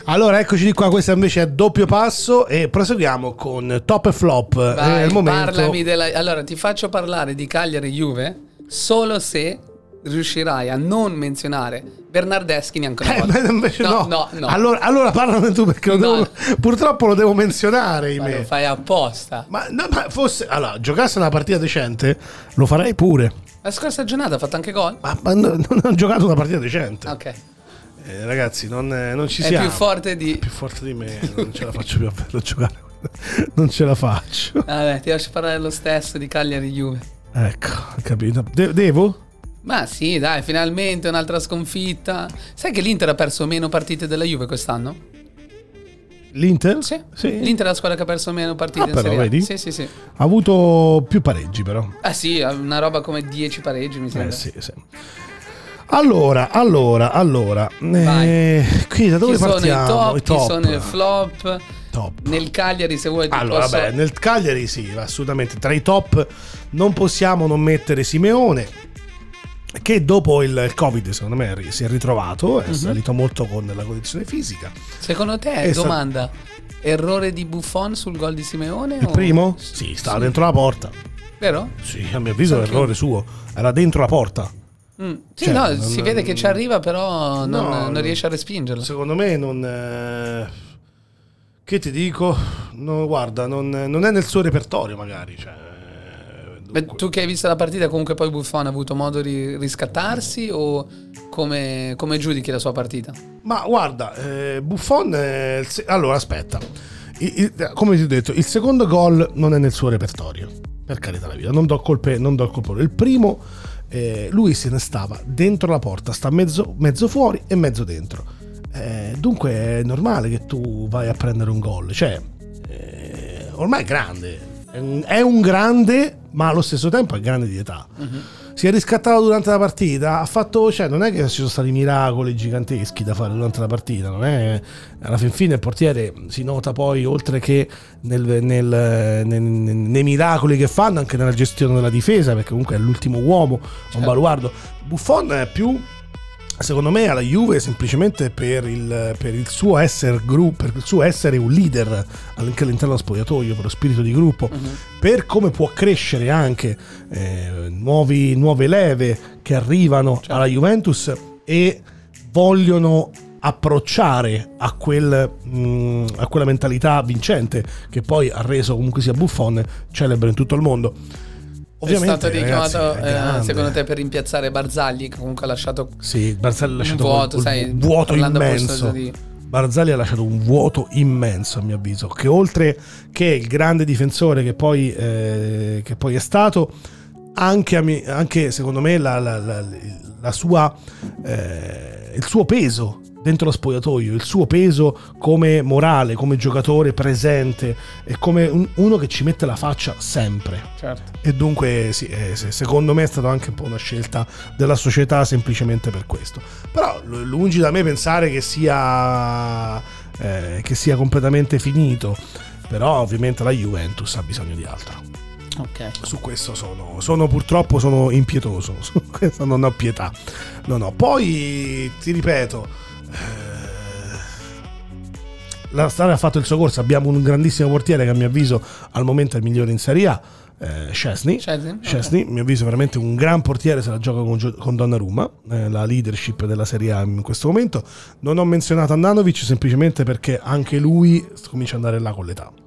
Allora, eccoci di qua, questo invece è doppio passo e proseguiamo con top e flop. Vai, è il momento... parlami della... Allora, ti faccio parlare di Cagliari Juve solo se riuscirai a non menzionare Bernardeschi neanche una Eh, volta. beh, invece no, no, no, no. Allora, allora parlane tu perché lo devo- purtroppo lo devo menzionare. Ma lo fai apposta. Ma, no, ma fosse allora, giocasse una partita decente, lo farei pure. La scorsa giornata ha fatto anche gol? Ma, ma no- non ho giocato una partita decente. Ok. Eh, ragazzi, non, eh, non ci È siamo. più forte di... più forte di me, non ce la faccio più a vederlo giocare. Non ce la faccio. Vabbè, ti lascio parlare lo stesso di Cagliari Juve. Ecco, capito. De- devo? Ma sì, dai, finalmente un'altra sconfitta. Sai che l'Inter ha perso meno partite della Juve quest'anno? L'Inter? Sì. Sì. L'Inter è la squadra che ha perso meno partite Ah, però, Serie vedi? Sì, sì, sì. Ha avuto più pareggi però. Ah sì, una roba come 10 pareggi, mi sembra. Eh sì, sì. Allora, allora, allora. Eh, qui da dove chi sono i partiamo? top, chi sono i flop? Top. Nel Cagliari, se vuoi, Allora, posso... vabbè, nel Cagliari sì, assolutamente. Tra i top non possiamo non mettere Simeone, che dopo il Covid, secondo me, si è ritrovato, è salito molto con la condizione fisica. Secondo te, È domanda, errore di Buffon sul gol di Simeone? Il o- primo? Sì, stava dentro la porta. Vero? Sì, a mio avviso è errore suo. Era dentro la porta. Mm. Sì, Cioè, no, non- si vede che ci arriva, però non, No, non riesce a respingerlo. Secondo me non... eh, Che ti dico? No, guarda, non, non è nel suo repertorio magari. Cioè, Beh, tu che hai visto la partita, comunque poi Buffon ha avuto modo di riscattarsi o come, come giudichi la sua partita? Ma guarda, eh, Buffon... è Allora, aspetta. Il- il- come ti ho detto, il secondo gol non è nel suo repertorio. Per carità la vita, non do colpe, non do il colpo. Il primo, eh, lui se ne stava dentro la porta, sta mezzo, mezzo fuori e mezzo dentro. Eh, dunque è normale che tu vai a prendere un gol. Cioè, eh, ormai è grande. È un, è un grande, ma allo stesso tempo è grande di età. Si è riscattato durante la partita. Ha fatto, cioè, non è che ci sono stati miracoli giganteschi da fare durante la partita. Non è, alla fin fine il portiere si nota poi, oltre che nel- nel- nel- nei miracoli che fanno, anche nella gestione della difesa, perché comunque è l'ultimo uomo, un baluardo. Buffon è più secondo me alla Juve semplicemente per il, per il suo essere gruppo, per il suo essere un leader anche all'interno dello spogliatoio, per lo spirito di gruppo, per come può crescere anche eh, nuovi- nuove leve che arrivano alla Juventus e vogliono approcciare a, quel, mh, a quella mentalità vincente che poi ha reso comunque sia Buffon celebre in tutto il mondo. Ovviamente, è stato ragazzi, richiamato, è eh, secondo te, per rimpiazzare Barzagli, che comunque ha lasciato Sì, Barzagli ha lasciato un vuoto, un sai, vuoto immenso. proposito di- Barzagli ha lasciato un vuoto immenso, a mio avviso. Che oltre che il grande difensore che poi, eh, che poi è stato, anche, anche secondo me la, la- la- la sua, eh, il suo peso dentro lo spogliatoio, il suo peso come morale, come giocatore presente e come un- uno che ci mette la faccia sempre. Certo. E dunque sì, eh, se- secondo me è stata anche un po' una scelta della società semplicemente per questo. Però lungi da me pensare che sia, eh, che sia completamente finito. Però ovviamente la Juventus ha bisogno di altro. Ok. Su questo sono, sono purtroppo sono impietoso. Su questo non ho pietà. Non ho. Poi ti ripeto. Eh, La Stabia ha fatto il suo corso. Abbiamo un grandissimo portiere che a mio avviso al momento è il migliore in Serie A. Eh. Szczesny? Szczesny, a mio avviso è veramente un gran portiere se la gioca con, con Donnarumma, eh, la leadership della Serie A in questo momento. Non ho menzionato Andanovic semplicemente perché anche lui comincia ad andare là con l'età.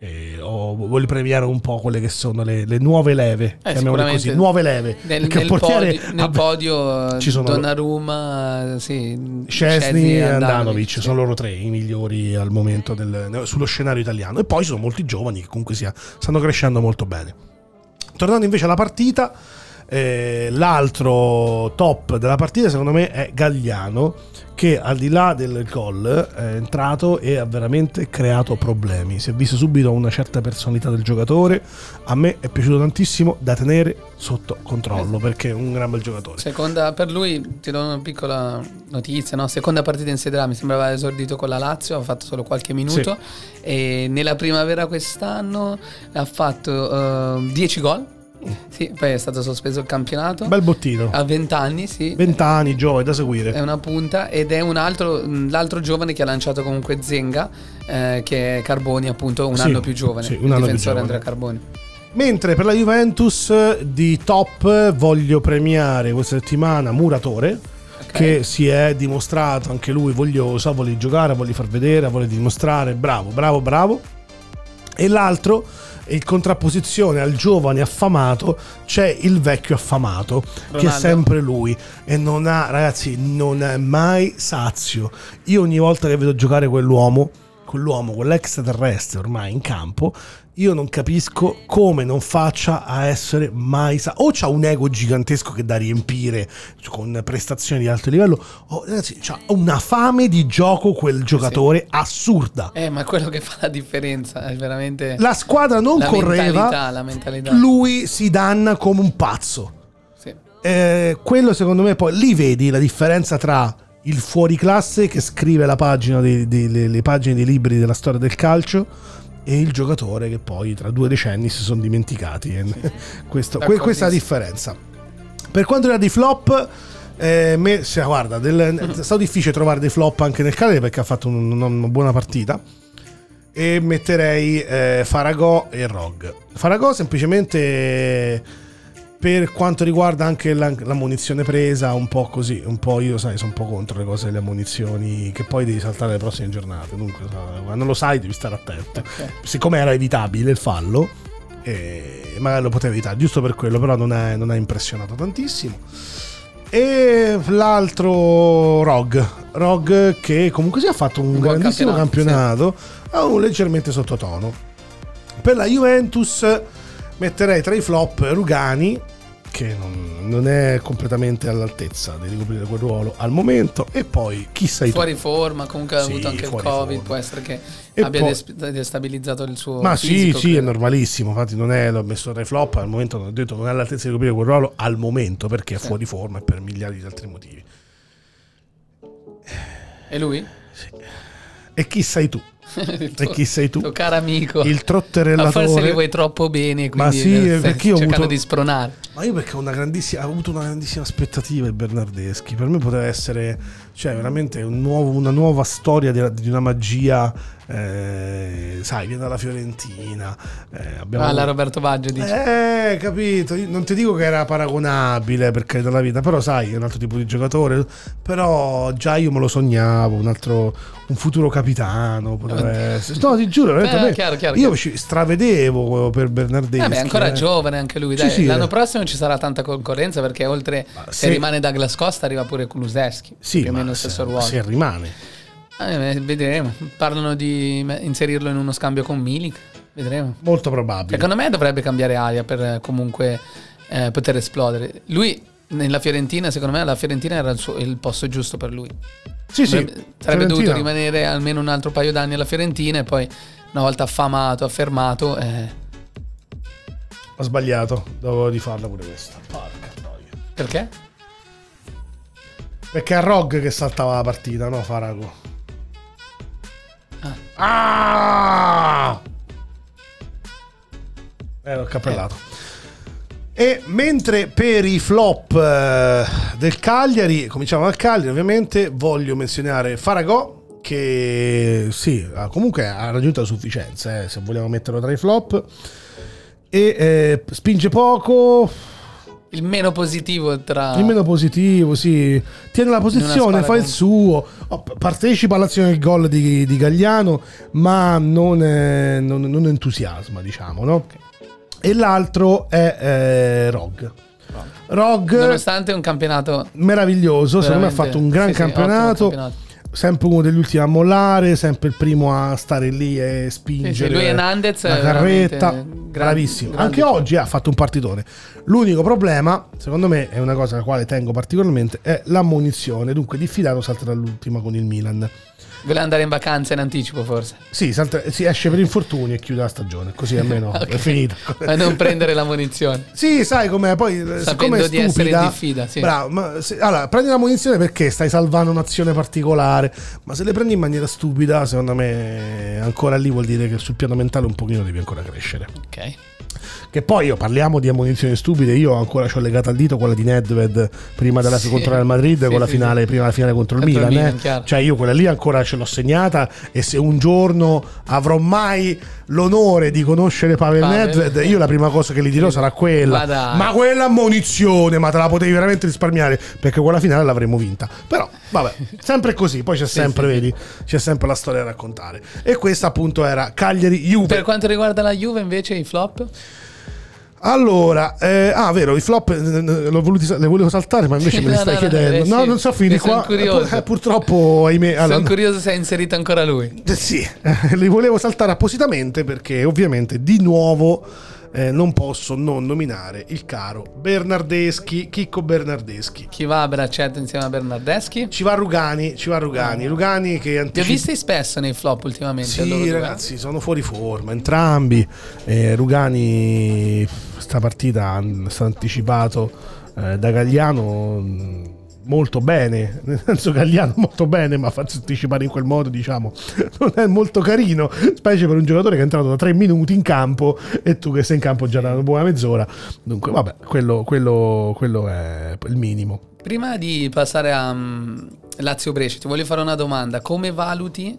Ok. E ho- voglio premiare un po' quelle che sono le, le nuove leve, chiamiamole Eh, sicuramente così, nuove leve. Nel, nel portiere podio, nel podio ci sono Donnarumma, sì, Szczesny e Andanovic Andanovic, sì. sono loro tre i migliori al momento del- sullo scenario italiano. E poi ci sono molti giovani che comunque sia, stanno crescendo molto bene. Tornando invece alla partita, Eh, l'altro top della partita secondo me è Gagliano che al di là del gol è entrato e ha veramente creato problemi. Si è visto subito una certa personalità del giocatore. A me è piaciuto tantissimo da tenere sotto controllo perché è un gran bel giocatore. Seconda, per lui, ti do una piccola notizia, no? seconda partita in Serie A, mi sembrava esordito con la Lazio, ha fatto solo qualche minuto e nella primavera quest'anno ha fatto 10 gol, sì, poi è stato sospeso il campionato, Bel bottino. a 20 anni, sì. 20 anni, giovane da È seguire. una punta ed è un altro, l'altro giovane che ha lanciato comunque Zenga, eh, che è Carboni, appunto, un Sì, anno più giovane. sì, un il anno più giovane. Andrea Carboni. Mentre per la Juventus di top voglio premiare questa settimana Muratore. Ok. Che si è dimostrato anche lui voglioso, vuole giocare, vuole far vedere, vuole dimostrare, bravo, bravo, bravo. E l'altro, in contrapposizione al giovane affamato, c'è il vecchio affamato, che è Ronaldo. sempre lui. E non ha, ragazzi, non è mai sazio. Io ogni volta che vedo giocare quell'uomo, quell'uomo, quell'extraterrestre ormai in campo, io non capisco come non faccia a essere mai sa- o c'ha un ego gigantesco che da riempire con prestazioni di alto livello o ragazzi c'ha una fame di gioco quel giocatore assurda Eh, ma è quello che fa la differenza, è veramente... la squadra non la correva mentalità, la mentalità. lui si danna come un pazzo Sì. Eh, quello secondo me poi lì vedi la differenza tra il fuoriclasse che scrive la pagina dei- dei- le, le pagine dei libri della storia del calcio e il giocatore che poi tra due decenni si sono dimenticati E questo- que- questa è la differenza. Per quanto riguarda i flop eh, me, se- guarda, del- è stato difficile trovare dei flop anche nel Cagliari perché ha fatto un- una, una buona partita. E metterei eh, Faragò e Rog. Faragò semplicemente per quanto riguarda anche la, la munizione presa, un po' così, un po' io sai, sono un po' contro le cose delle munizioni che poi devi saltare le prossime giornate. Dunque, quando lo sai devi stare attento. Ok. Siccome era evitabile il fallo, eh, magari lo potevi evitare, giusto per quello, però non ha, non ha impressionato tantissimo. E l'altro Rog, Rog che comunque si ha fatto un, Un grandissimo campionato, campionato, ha un leggermente sottotono. Per la Juventus metterei tra i flop Rugani, che non, non è completamente all'altezza di ricoprire quel ruolo al momento, e poi chi sei tu? Fuori forma, comunque ha Sì, avuto anche il Covid, forma. può essere che E abbia poi- des- destabilizzato il suo Ma sì, fisico, sì, è credo. normalissimo. Infatti, non è l'ho messo tra i flop. Al momento non ho detto non è all'altezza di ricoprire quel ruolo al momento perché è Sì. fuori forma e per miliardi di altri motivi. E lui? E chi sei tu? E chi sei tu? tuo caro amico. Il Ma trotterellatore. forse li vuoi troppo bene, Ma sì, eh, perché io ho avuto- di spronare. Ma io perché ho, una grandissima, ho avuto una grandissima aspettativa il Bernardeschi. Per me poteva essere, cioè, veramente un nuovo- una nuova storia di una magia. Eh, sai, viene dalla Fiorentina. eh, abbiamo Ah, la Roberto Baggio dice. Eh, capito. Io non ti dico che era paragonabile per carità della vita, però sai, è un altro tipo di giocatore. Però già io me lo sognavo, un altro, un futuro capitano. Essere. No, ti giuro, Eh, me- chiaro, chiaro, io ci stravedevo per Bernardeschi. Vabbè, è ancora eh. giovane anche lui. Sì, Dai, sì, l'anno eh. prossimo ci sarà tanta concorrenza perché oltre se, se- rimane Douglas Costa arriva pure Kuluseschi. Sì, più o meno lo stesso ruolo. se rimane. Eh, vedremo. Parlano di inserirlo in uno scambio con Milik. Vedremo. Molto probabile. Secondo me dovrebbe cambiare aria per eh, comunque eh, poter esplodere. Lui nella Fiorentina, secondo me, la Fiorentina era il, suo- il posto giusto per lui. Sì, sì. Sarebbe, sarebbe dovuto Fiorentina. rimanere almeno un altro paio d'anni alla Fiorentina e poi una volta affamato, affermato, eh, Ho sbagliato, dovevo rifarla pure questa. Porca troia. perché? Perché è Rog che saltava la partita, no Farago? Ah! Eh, l'ho cappellato. E mentre per i flop eh, del Cagliari, cominciamo dal Cagliari ovviamente, voglio menzionare Faragò che sì, comunque ha raggiunto la sufficienza, eh, se vogliamo metterlo tra i flop. E eh, spinge poco, Il meno positivo tra... il meno positivo, sì. Tiene la posizione, fa il suo. Oh, partecipa all'azione del gol di, di Gagliano, ma non, eh, non- non entusiasma, diciamo, no? E l'altro è eh, Rog. Rog, Nonostante un campionato... meraviglioso, secondo me ha fatto un gran sì, sì, ottimo campionato. Sempre uno degli ultimi a mollare, sempre il primo a stare lì e spingere Sì, sì, lui e Nandez la è carretta. gran- Bravissimo. grandi. Anche oggi ha fatto un partitone. L'unico problema, secondo me, è una cosa alla quale tengo particolarmente, è l'ammonizione. Dunque, diffidato salterà l'ultima con il Milan. Vuole andare in vacanza in anticipo forse. Sì, salta- si esce per infortuni e chiude la stagione, così almeno Ok. è finita. Ma non prendere la munizione. Sì, sai com'è, poi eh, siccome è di essere stupida, in diffida, sì. bravo, ma se- allora, prendi la munizione perché stai salvando un'azione particolare, ma se le prendi in maniera stupida, secondo me ancora lì vuol dire che sul piano mentale un pochino devi ancora crescere. Ok. Che poi io parliamo di ammunizioni stupide, io ancora ci ho legato al dito quella di Nedved prima della Sì. contro il Madrid, Sì, con la finale, prima della finale contro il Milan, Milan, eh. cioè io quella lì ancora ce l'ho segnata e se un giorno avrò mai l'onore di conoscere Pavel Pavel. Nedved, io la prima cosa che gli dirò sarà quella. Ma. Ma quella ammonizione, ma te la potevi veramente risparmiare perché quella finale l'avremmo vinta. Però, vabbè, sempre così, poi c'è sempre, sì. vedi, c'è sempre la storia da raccontare. E questa appunto era Cagliari Juve. Per quanto riguarda la Juve invece i flop? Allora, eh, ah, vero, i flop eh, eh, l'ho voluti, le volevo saltare, ma invece me li stai no, no, chiedendo. eh, no, sì. non so finire qua. curioso. Eh, purtroppo, ahimè. allora, Sono curioso se è inserito ancora lui. eh, Sì, eh, li volevo saltare appositamente perché ovviamente di nuovo eh, non posso non nominare il caro Bernardeschi, Chicco Bernardeschi. Chi va a braccetto insieme a Bernardeschi? Ci va Rugani, ci va Rugani, Rugani che Li ho anticipa... visti spesso nei flop ultimamente. Sì, due. ragazzi, sono fuori forma entrambi. Eh, Rugani, sta partita è stato anticipato eh, da Gagliano mh, molto bene. Nel senso, Gagliano molto bene, ma farsi anticipare in quel modo, diciamo, non è molto carino. Specie per un giocatore che è entrato da tre minuti in campo e tu che sei in campo già da una buona mezz'ora. Dunque, vabbè, quello, quello- quello è il minimo. Prima di passare a mm, Lazio Brescia, ti voglio fare una domanda. Come valuti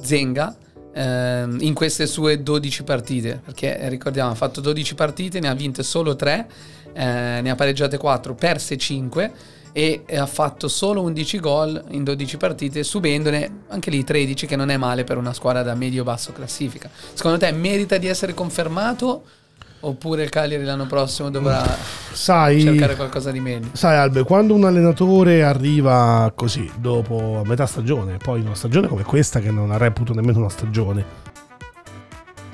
Zenga ehm, in queste sue 12 partite? Perché eh, ricordiamo, ha fatto 12 partite, ne ha vinte solo 3, ne ha pareggiate 4, perse 5 e ha fatto solo 11 gol in 12 partite, subendone anche lì 13, che non è male per una squadra da medio-basso classifica. Secondo te merita di essere confermato? Oppure il Cagliari l'anno prossimo dovrà Sai, cercare qualcosa di meglio? Sai Albe, quando un allenatore arriva così, dopo a metà stagione, poi in una stagione come questa che non la reputo nemmeno una stagione,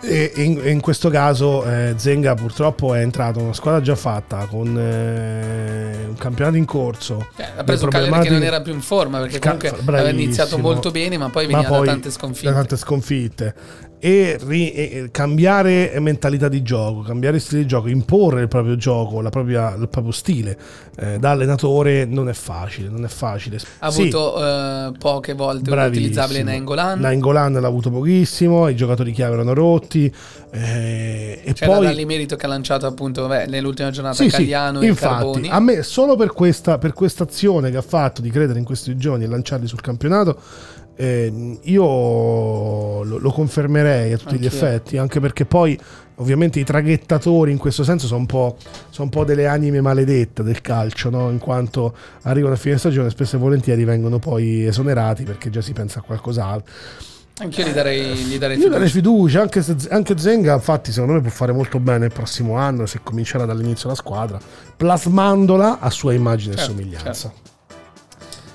e in, in questo caso eh, Zenga purtroppo è entrato in una squadra già fatta, con eh, un campionato in corso. Cioè, ha preso un Cagliari che non era più in forma perché Ca- comunque bravissimo. aveva iniziato molto bene ma poi veniva da tante sconfitte. da tante sconfitte. E, ri- e cambiare mentalità di gioco, cambiare stile di gioco, imporre il proprio gioco, la propria- il proprio stile eh, da allenatore non è facile, non è facile. Ha Sì, avuto eh, poche volte utilizzabile Nainggolan. Nainggolan l'ha avuto pochissimo, i giocatori chiave erano rotti eh, e C'era poi Dalli Merito che ha lanciato appunto vabbè, nell'ultima giornata Sì, sì, Cagliano e infatti, Carboni. a me solo per questa per questa azione che ha fatto di credere in questi giorni e lanciarli sul campionato, eh, io lo, lo confermerei a tutti gli Anch'io. effetti, anche perché poi ovviamente i traghettatori in questo senso sono un po', sono un po' delle anime maledette del calcio, no? in quanto arrivano a fine stagione spesso e volentieri vengono poi esonerati perché già si pensa a qualcos'altro. Anch'io gli darei, gli darei Io darei fiducia. fiducia, anche, se, anche Zenga, infatti, secondo me può fare molto bene il prossimo anno se comincerà dall'inizio la squadra, plasmandola a sua immagine Certo, e somiglianza. certo.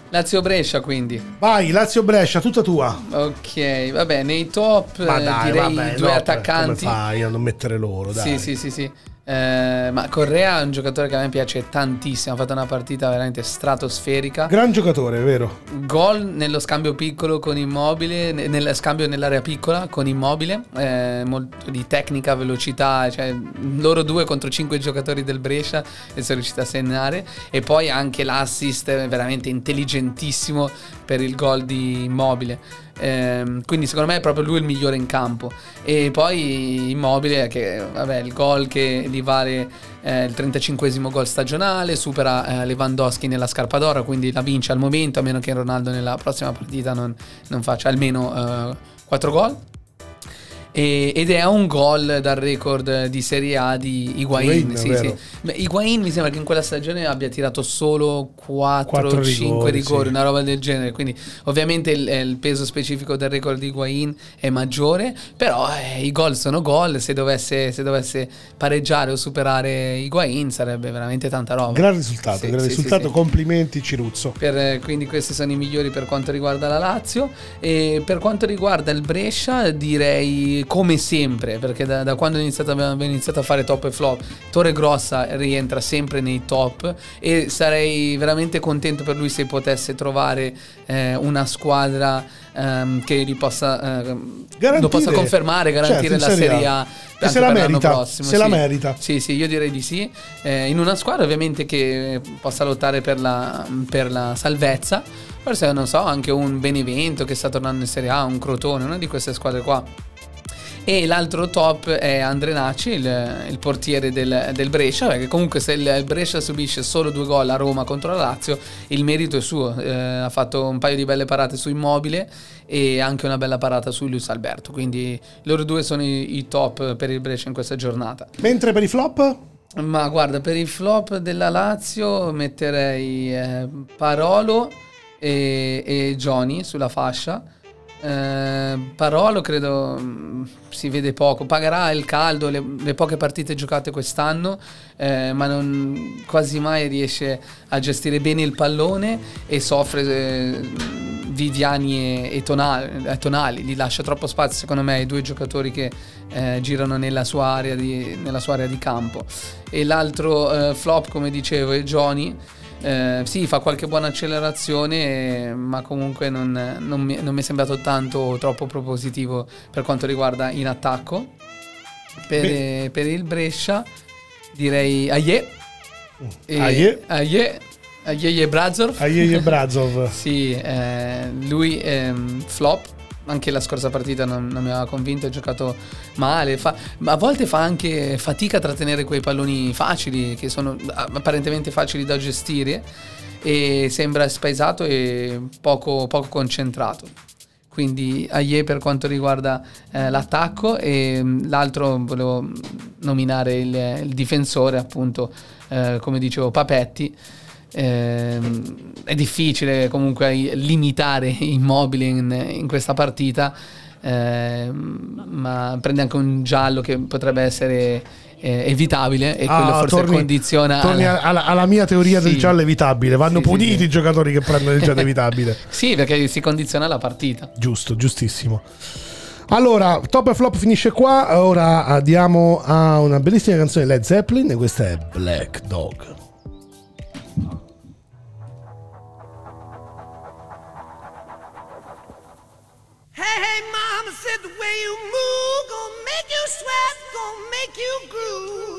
Lazio Brescia quindi. Vai, Lazio Brescia, tutta tua. Ok, vabbè, nei top Ma eh, dai, direi vabbè, due no, attaccanti. Come fai a non mettere loro? Dai. Sì, sì, sì, sì. Eh, ma Correa è un giocatore che a me piace tantissimo. Ha fatto una partita veramente stratosferica. Gran giocatore, vero? Gol nello scambio piccolo con Immobile, ne- nel scambio nell'area piccola con Immobile, eh, molto di tecnica, velocità, cioè loro due contro cinque giocatori del Brescia e sono riusciti a segnare e poi anche l'assist veramente intelligentissimo per il gol di Immobile. Ehm, quindi secondo me è proprio lui il migliore in campo e poi Immobile che vabbè il gol che gli vale eh, il 35esimo gol stagionale, supera eh, Lewandowski nella scarpa d'oro, quindi la vince al momento, a meno che Ronaldo nella prossima partita non, non faccia almeno 4 gol. E- ed è un gol dal record di Serie A di Higuain. Higuain, sì, sì. Beh, Higuain mi sembra che in quella stagione abbia tirato solo 4 Quattro 5 rigori, sì. una roba del genere. Quindi, ovviamente, il, eh, il peso specifico del record di Higuain è maggiore. Però eh, i gol sono gol. Se dovesse, se dovesse pareggiare o superare Higuain, sarebbe veramente tanta roba. Gran risultato, Sì, gran risultato. Complimenti Ciruzzo. Per, eh, quindi questi sono i migliori per quanto riguarda la Lazio e per quanto riguarda il Brescia direi come sempre perché da, da quando iniziato, abbiamo iniziato a fare top e flop Torre Grossa rientra sempre nei top e sarei veramente contento per lui se potesse trovare eh, una squadra ehm, che gli possa, eh, lo possa confermare, garantire certo, la Serie A. Che se la merita, prossimo, se la sì. merita. Sì, sì, io direi di sì. Eh, in una squadra ovviamente che possa lottare per la, per la salvezza. Forse, non so, anche un Benevento che sta tornando in Serie A, un Crotone, una di queste squadre qua. E l'altro top è Andrenacci, il, il portiere del, del Brescia, perché comunque se il, Brescia subisce solo due gol a Roma contro la Lazio, il merito è suo. Eh, ha fatto un paio di belle parate su Immobile e anche una bella parata su Luis Alberto. Quindi loro due sono i, i top per il Brescia in questa giornata. Mentre per i flop? Ma guarda, per il flop della Lazio metterei eh, Parolo e, e Johnny sulla fascia. Eh, Parolo credo mm, si vede poco, pagherà il caldo, le, le poche partite giocate quest'anno, eh, ma non, quasi mai riesce a gestire bene il pallone e soffre eh, di diani e, e tonali, eh, tonali, gli lascia troppo spazio secondo me ai due giocatori che eh, girano nella sua, area di, nella sua area di campo. E l'altro flop, come dicevo, è Johnny. Eh, sì, fa qualche buona accelerazione, eh, ma comunque non, non mi, non mi è sembrato tanto troppo propositivo per quanto riguarda in attacco. Per, Beh. per il Brescia direi Aie. E- Aie. Aie. Aie Brazov. Aieje Brazov. Sì, eh, lui ehm, flop. Anche la scorsa partita non, non mi aveva convinto, ha giocato male. Fa, ma a volte fa anche fatica a trattenere quei palloni facili, che sono apparentemente facili da gestire. E sembra spaesato e poco, poco concentrato. Quindi Aie per quanto riguarda eh, l'attacco e mh, l'altro volevo nominare il, il difensore, appunto, eh, come dicevo, Papetti. Ehm, è difficile comunque limitare Immobile in, in questa partita, ehm, ma prende anche un giallo che potrebbe essere eh, evitabile e quello Ah, forse torni- condiziona... Torni alla- alla, alla mia teoria del Sì. giallo evitabile. Vanno Sì, puniti sì. i giocatori che prendono il giallo evitabile. Sì, perché si condiziona la partita. Giusto, giustissimo. Allora, top e flop finisce qua. Ora andiamo a una bellissima canzone di Led Zeppelin e questa è Black Dog. Mama said the way you move gonna make you sweat, gonna make you groove.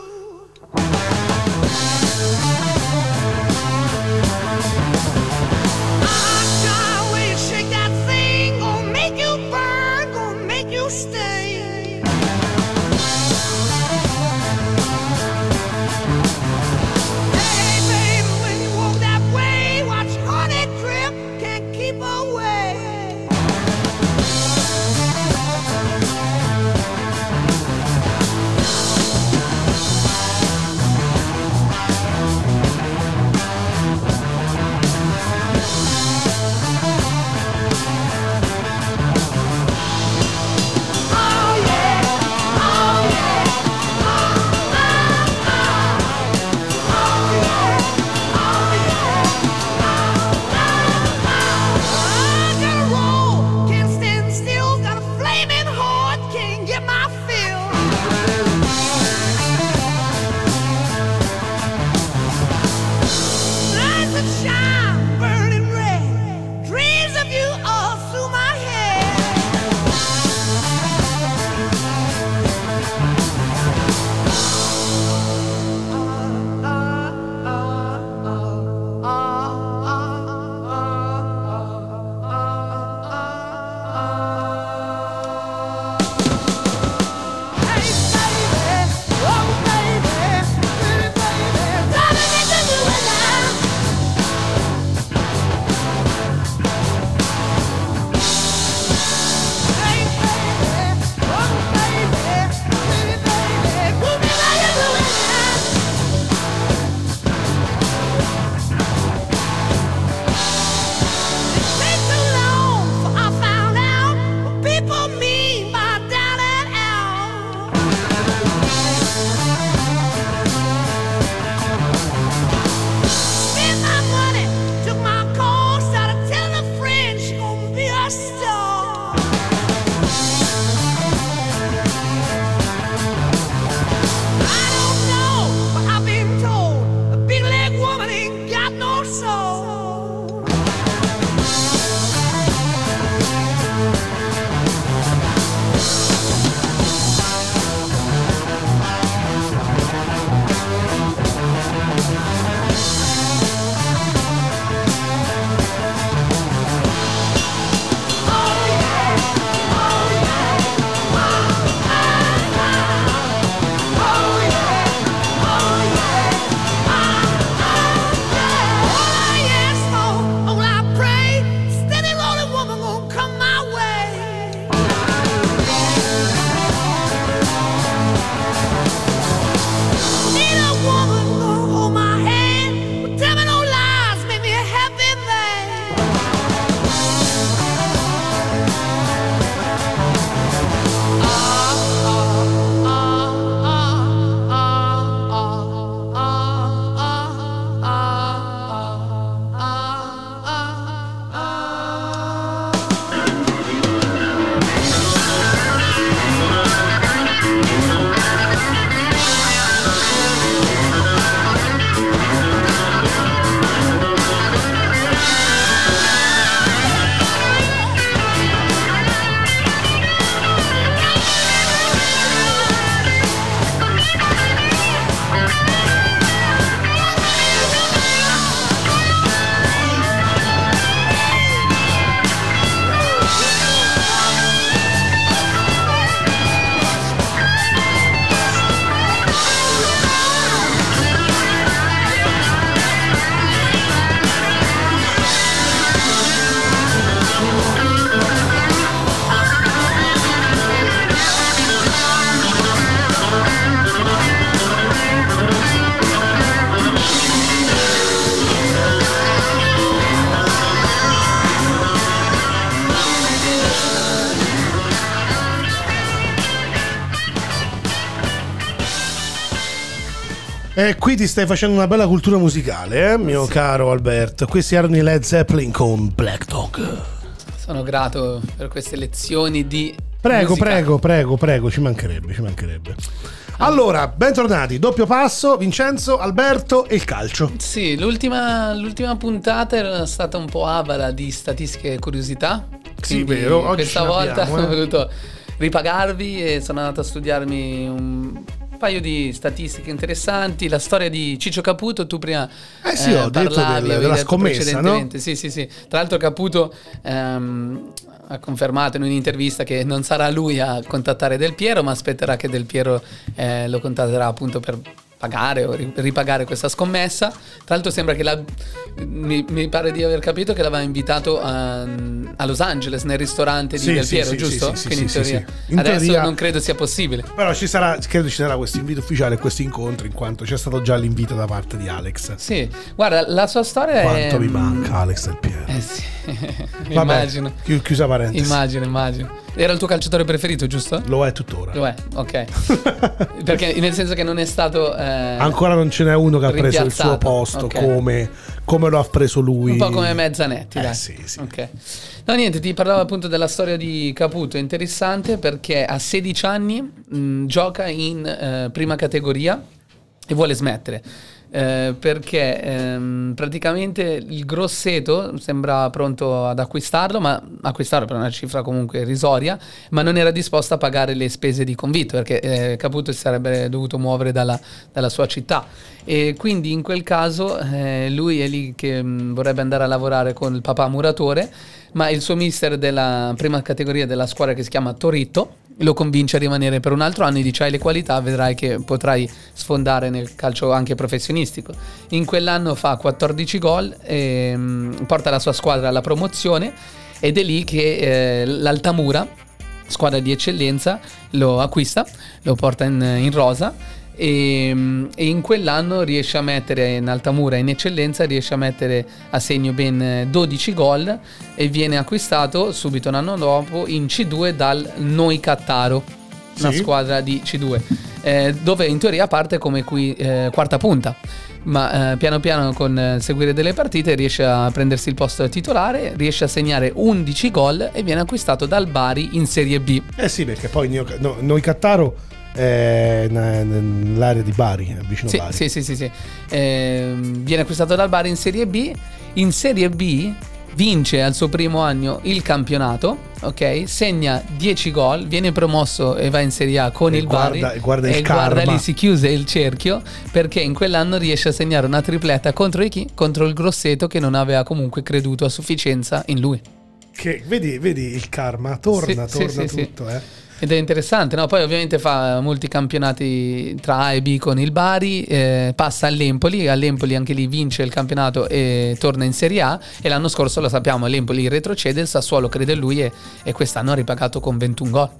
Ti stai facendo una bella cultura musicale, eh, mio caro Alberto. Questi erano i Led Zeppelin con Black Dog. Sono grato per queste lezioni di. Prego, musica. prego, prego, prego, ci mancherebbe, ci mancherebbe. Allora, bentornati, doppio passo, Vincenzo, Alberto e il calcio. Sì, l'ultima, l'ultima puntata era stata un po' avara di statistiche e curiosità. Sì, vero, oggi Questa volta abbiamo, eh. ho voluto ripagarvi e sono andato a studiarmi un paio di statistiche interessanti. La storia di Ciccio Caputo, tu prima Eh sì, ho detto parlavi, del- della scommessa, precedentemente. Sì, sì, sì. Tra l'altro Caputo ehm, ha confermato in un'intervista che non sarà lui a contattare Del Piero, ma aspetterà che Del Piero eh, lo contatterà appunto per pagare o ri- ripagare questa scommessa. Tra l'altro sembra che la, mi, mi pare di aver capito che l'aveva invitato a, a Los Angeles nel ristorante di Sì, Del Piero, sì, giusto? sì, Quindi in teoria. In Adesso teoria- non credo sia possibile. Però ci sarà, credo ci sarà questo invito ufficiale, questo incontro, in quanto c'è stato già l'invito da parte di Alex. Sì, guarda, la sua storia è... Quanto mi manca Alex Del Piero. Eh sì, Vabbè, immagino. chi- chiusa parentesi. Immagino, immagino. Era il tuo calciatore preferito, giusto? Lo è tuttora. Lo è, ok. Perché nel senso che non è stato... eh, Ancora non ce n'è uno che ha preso il suo posto ok. come, come lo ha preso lui. Un po' come Mezzanetti, Eh, dai. sì, sì. Ok. No, niente, ti parlavo appunto della storia di Caputo, è interessante perché a 16 anni mh, gioca in eh, prima categoria e vuole smettere. Eh, perché ehm, praticamente il Grosseto sembra pronto ad acquistarlo, ma acquistarlo per una cifra comunque irrisoria, ma non era disposto a pagare le spese di convitto perché eh, Caputo si sarebbe dovuto muovere dalla, dalla sua città. E quindi in quel caso eh, lui è lì che mh, vorrebbe andare a lavorare con il papà muratore, ma il suo mister della prima categoria della squadra che si chiama Torito lo convince a rimanere per un altro anno e dice hai le qualità, vedrai che potrai sfondare nel calcio anche professionistico. In quell'anno fa 14 gol e mh, porta la sua squadra alla promozione ed è lì che eh, l'Altamura, squadra di eccellenza, lo acquista, lo porta in, in rosa e, mh, e in quell'anno riesce a mettere in Altamura in eccellenza riesce a mettere a segno ben eh, 12 gol e viene acquistato subito un anno dopo in C2 dal Noi Cattaro una Sì. squadra di C2 eh, dove in teoria parte come qui, eh, quarta punta ma eh, piano piano con eh, seguire delle partite riesce a prendersi il posto titolare riesce a segnare 11 gol e viene acquistato dal Bari in Serie B Eh sì, perché poi noi Cattaro nell'area di Bari, vicino Sì, Bari. sì, sì, sì, sì. Ehm, viene acquistato dal Bari in Serie B. In Serie B vince al suo primo anno il campionato, ok? Segna 10 gol, viene promosso e va in Serie A con E il guarda- Bari. guarda il e guarda karma. lì si chiuse il cerchio perché in quell'anno riesce a segnare una tripletta contro i chi? Contro il Grosseto che non aveva comunque creduto a sufficienza in lui. Che, vedi, vedi il karma, torna, Sì, torna sì, sì, tutto, eh. Ed è interessante, no? Poi ovviamente fa molti campionati tra A e B con il Bari, eh, passa all'Empoli, all'Empoli anche lì vince il campionato e torna in Serie A e l'anno scorso lo sappiamo, l'Empoli retrocede, il Sassuolo crede in lui e, e quest'anno ha ripagato con 21 gol.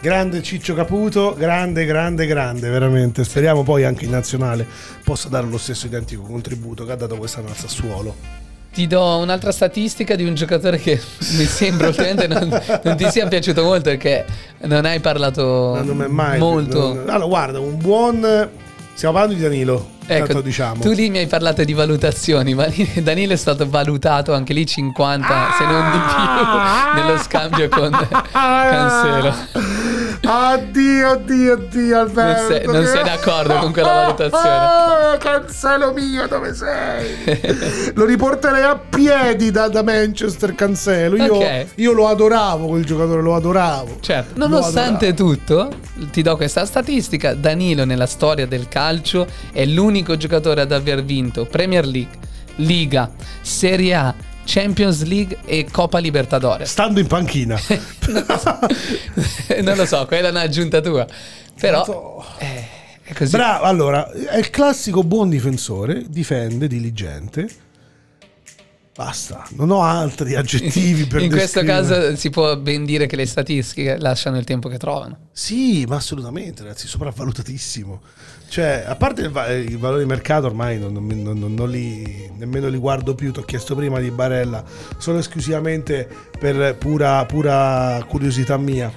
Grande Ciccio Caputo, grande, grande, grande, veramente. Speriamo poi anche in nazionale possa dare lo stesso identico contributo che ha dato quest'anno al Sassuolo. Ti do un'altra statistica di un giocatore che mi sembra ultimamente non, non ti sia piaciuto molto perché non hai parlato Ma non mai molto. non- allora, guarda, un buon. Stiamo parlando di Danilo. Ecco, diciamo. tu lì mi hai parlato di valutazioni, ma Danilo è stato valutato anche lì 50, se non di più, nello scambio con Cancelo. Addio, addio, addio, Alberto. Non sei- non sei d'accordo con quella valutazione? Ah, Cancelo mio, dove sei? lo riporterei a piedi da, da Manchester, Cancelo. Io, Ok. io lo adoravo, quel giocatore, lo adoravo. Certo, nonostante adoravo. tutto, ti do questa statistica, Danilo nella storia del calcio è l'unico giocatore ad aver vinto Premier League, Liga, Serie A, Champions League e Coppa Libertadores. Stando in panchina. non lo so, quella è un'aggiunta tua. Però eh, è così. Bravo, allora, è il classico buon difensore, difende, diligente. Basta, non ho altri aggettivi per In questo caso si può ben dire che le statistiche lasciano il tempo che trovano. Sì, ma assolutamente, ragazzi, sopravvalutatissimo. Cioè, a parte il, va- il valore di mercato, ormai non, non- non- li, nemmeno li guardo più. Ti ho chiesto prima di Barella, solo esclusivamente per pura, pura curiosità mia.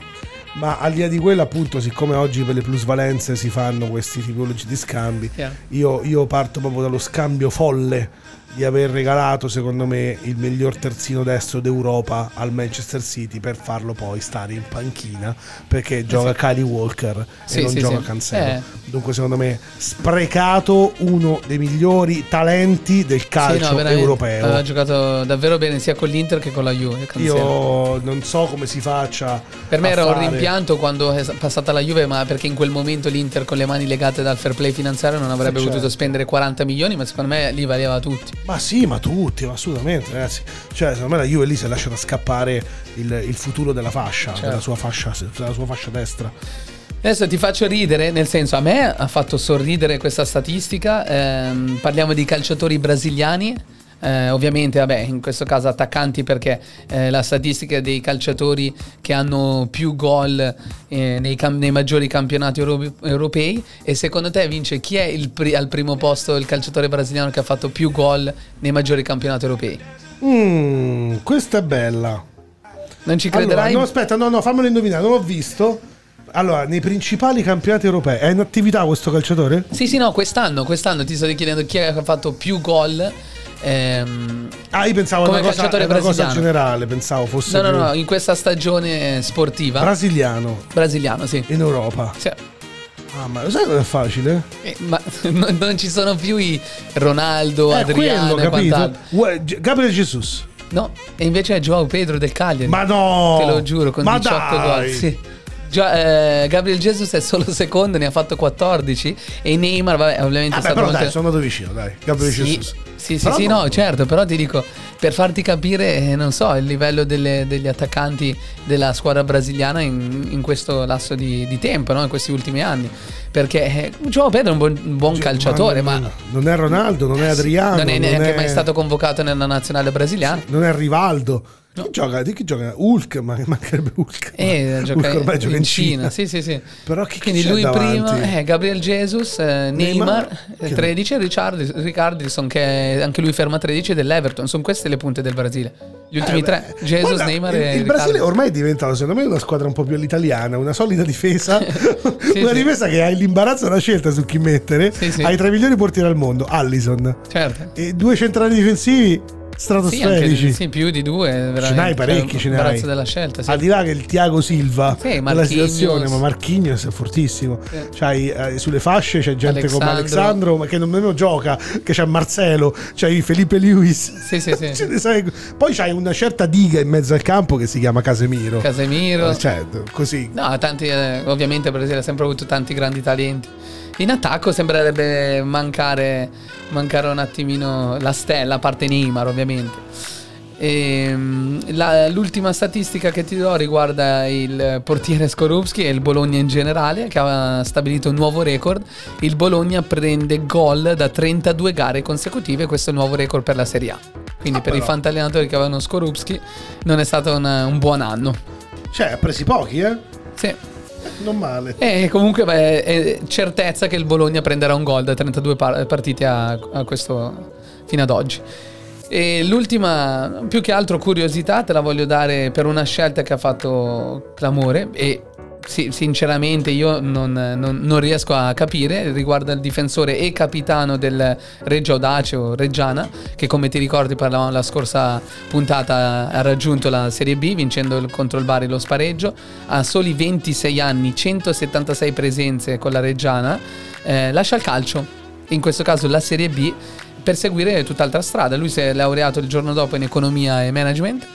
Ma al di là di quello, appunto, siccome oggi per le plusvalenze si fanno questi tipologi di scambi, Chiaro. io, io parto proprio dallo scambio folle di aver regalato, secondo me, il miglior terzino destro d'Europa al Manchester City per farlo poi stare in panchina perché gioca Kylie Walker Sì, e non sì, gioca sì. Cancelo. Eh. Dunque, secondo me, sprecato uno dei migliori talenti del calcio no, europeo. Aveva giocato davvero bene sia con l'Inter che con la Juve. Cancelo. Io non so come si faccia. Per me era un fare- rimpianto quando è passata la Juve, ma perché in quel momento l'Inter con le mani legate dal fair play finanziario non avrebbe Eh, certo. potuto spendere 40 milioni, ma secondo me lì valeva tutti. Ma sì, ma tutti, ma assolutamente, ragazzi. Cioè, secondo me la Juve lì si è lasciata scappare il, il futuro della fascia, Certo. della, sua fascia della sua fascia destra. Adesso ti faccio ridere, nel senso a me ha fatto sorridere questa statistica. ehm, parliamo di calciatori brasiliani. Eh, ovviamente, vabbè, in questo caso attaccanti perché eh, la statistica dei calciatori che hanno più gol eh, nei, cam- nei maggiori campionati euro- europei. E secondo te, Vince, chi è pri- al primo posto il calciatore brasiliano che ha fatto più gol nei maggiori campionati europei? Mmm, questa è bella. Non ci Allora, crederai? no, aspetta, no, no, fammelo indovinare, non l'ho visto. Allora, nei principali campionati europei è in attività questo calciatore? Sì, sì, no, quest'anno, quest'anno ti sto chiedendo chi ha fatto più gol. Ehm, Ah, io pensavo Come una cosa, una cosa generale, pensavo fosse No, no, no, in questa stagione sportiva brasiliano brasiliano, sì. in Europa. Sì. Ah, ma lo sai cosa è facile? Eh, ma non, non ci sono più i Ronaldo, È Adriano quello, capito? Gabriel Jesus. No, e invece è Joao Pedro del Cagliari. Ma no! Te lo giuro, con Ma 18 gol. dai! Sì. Già, eh, Gabriel Jesus è solo secondo, ne ha fatto 14. E Neymar, vabbè, ovviamente Ah, è beh, stato però dai, sono andato vicino, dai. Gabriel Sì, Jesus. sì, sì, sì, no. no, certo, però ti dico, per farti capire, eh, non so, il livello delle- degli attaccanti della squadra brasiliana in, in questo lasso di, di tempo, no? in questi ultimi anni. Perché eh, Joao Pedro è un buon, un buon calciatore, ma, non, non è Ronaldo, non è Adriano. non è neanche è- mai stato convocato nella nazionale brasiliana. Non è Rivaldo. Chi gioca? Di chi gioca? Hulk, ma mancherebbe Hulk. E Hulk gioca ormai gioca in Cina, sì, sì, sì. Però chi, chi Quindi c'è lui davanti? prima, eh, Gabriel Jesus, eh, Neymar, Neymar, eh, che- 13 e Richard, Ricardison che anche lui ferma 13 dell'Everton. Sono queste le punte del Brasile. Gli ultimi Eh, tre, Jesus, guarda, Neymar il, e il Brasile Riccardo. ormai è diventato secondo me una squadra un po' più all'italiana, una solida difesa, Sì, una sì. difesa che hai l'imbarazzo della scelta su chi mettere, Sì, sì. hai tra i migliori portieri al mondo, Allison, Certo. e due centrali difensivi Sì, anche, stratosferici. sì, più di due. veramente. Ce n'hai parecchi, Cioè, ce n'hai. della scelta. Sì. Al di là che il Tiago Silva Sì, Marquinhos. situazione, ma Marquinhos è fortissimo. Sì. C'hai, eh, sulle fasce c'è gente come Alexandro. Alexandro, ma che non nemmeno gioca, che c'è Marcelo, c'hai Felipe Lewis. Sì, sì, sì. Poi c'hai una certa diga in mezzo al campo che si chiama Casemiro. Casemiro. Cioè, così. No, tanti, eh, ovviamente il Brasile ha sempre avuto tanti grandi talenti. In attacco sembrerebbe mancare, mancare un attimino la stella, a parte Neymar ovviamente. Ehm, la- l'ultima statistica che ti do riguarda il portiere Skorupski e il Bologna in generale che ha stabilito un nuovo record. Il Bologna prende gol da 32 gare consecutive, questo è il nuovo record per la Serie A. Quindi Ah, per i però. fantallenatori che avevano Skorupski non è stato un, un buon anno. Cioè, ha presi pochi, eh? Sì. Non male. E comunque beh, è certezza che il Bologna prenderà un gol da 32 par- partite a, a questo fino ad oggi. E l'ultima, più che altro curiosità, te la voglio dare per una scelta che ha fatto clamore e sì, sinceramente io non, non- non riesco a capire, riguarda il difensore e capitano del Reggio Audace o Reggiana, che come ti ricordi parlavamo la scorsa puntata ha raggiunto la Serie B vincendo contro il Bari lo spareggio, ha soli 26 anni, 176 presenze con la Reggiana, eh, lascia il calcio, in questo caso la Serie B, per seguire tutt'altra strada. Lui si è laureato il giorno dopo in economia e management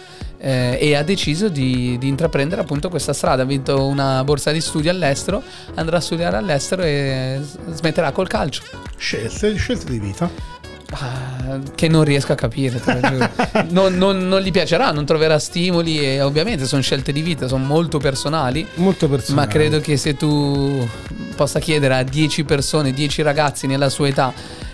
eh, e ha deciso di, di intraprendere appunto questa strada. Ha vinto una borsa di studio all'estero, andrà a studiare all'estero e smetterà col calcio. Scelte, scelte di vita. Ah, che non riesco a capire, te lo giuro. Non, non- non gli piacerà, non troverà stimoli e ovviamente sono scelte di vita, sono molto personali. Molto personale. Ma credo che se tu possa chiedere a 10 persone, 10 ragazzi nella sua età,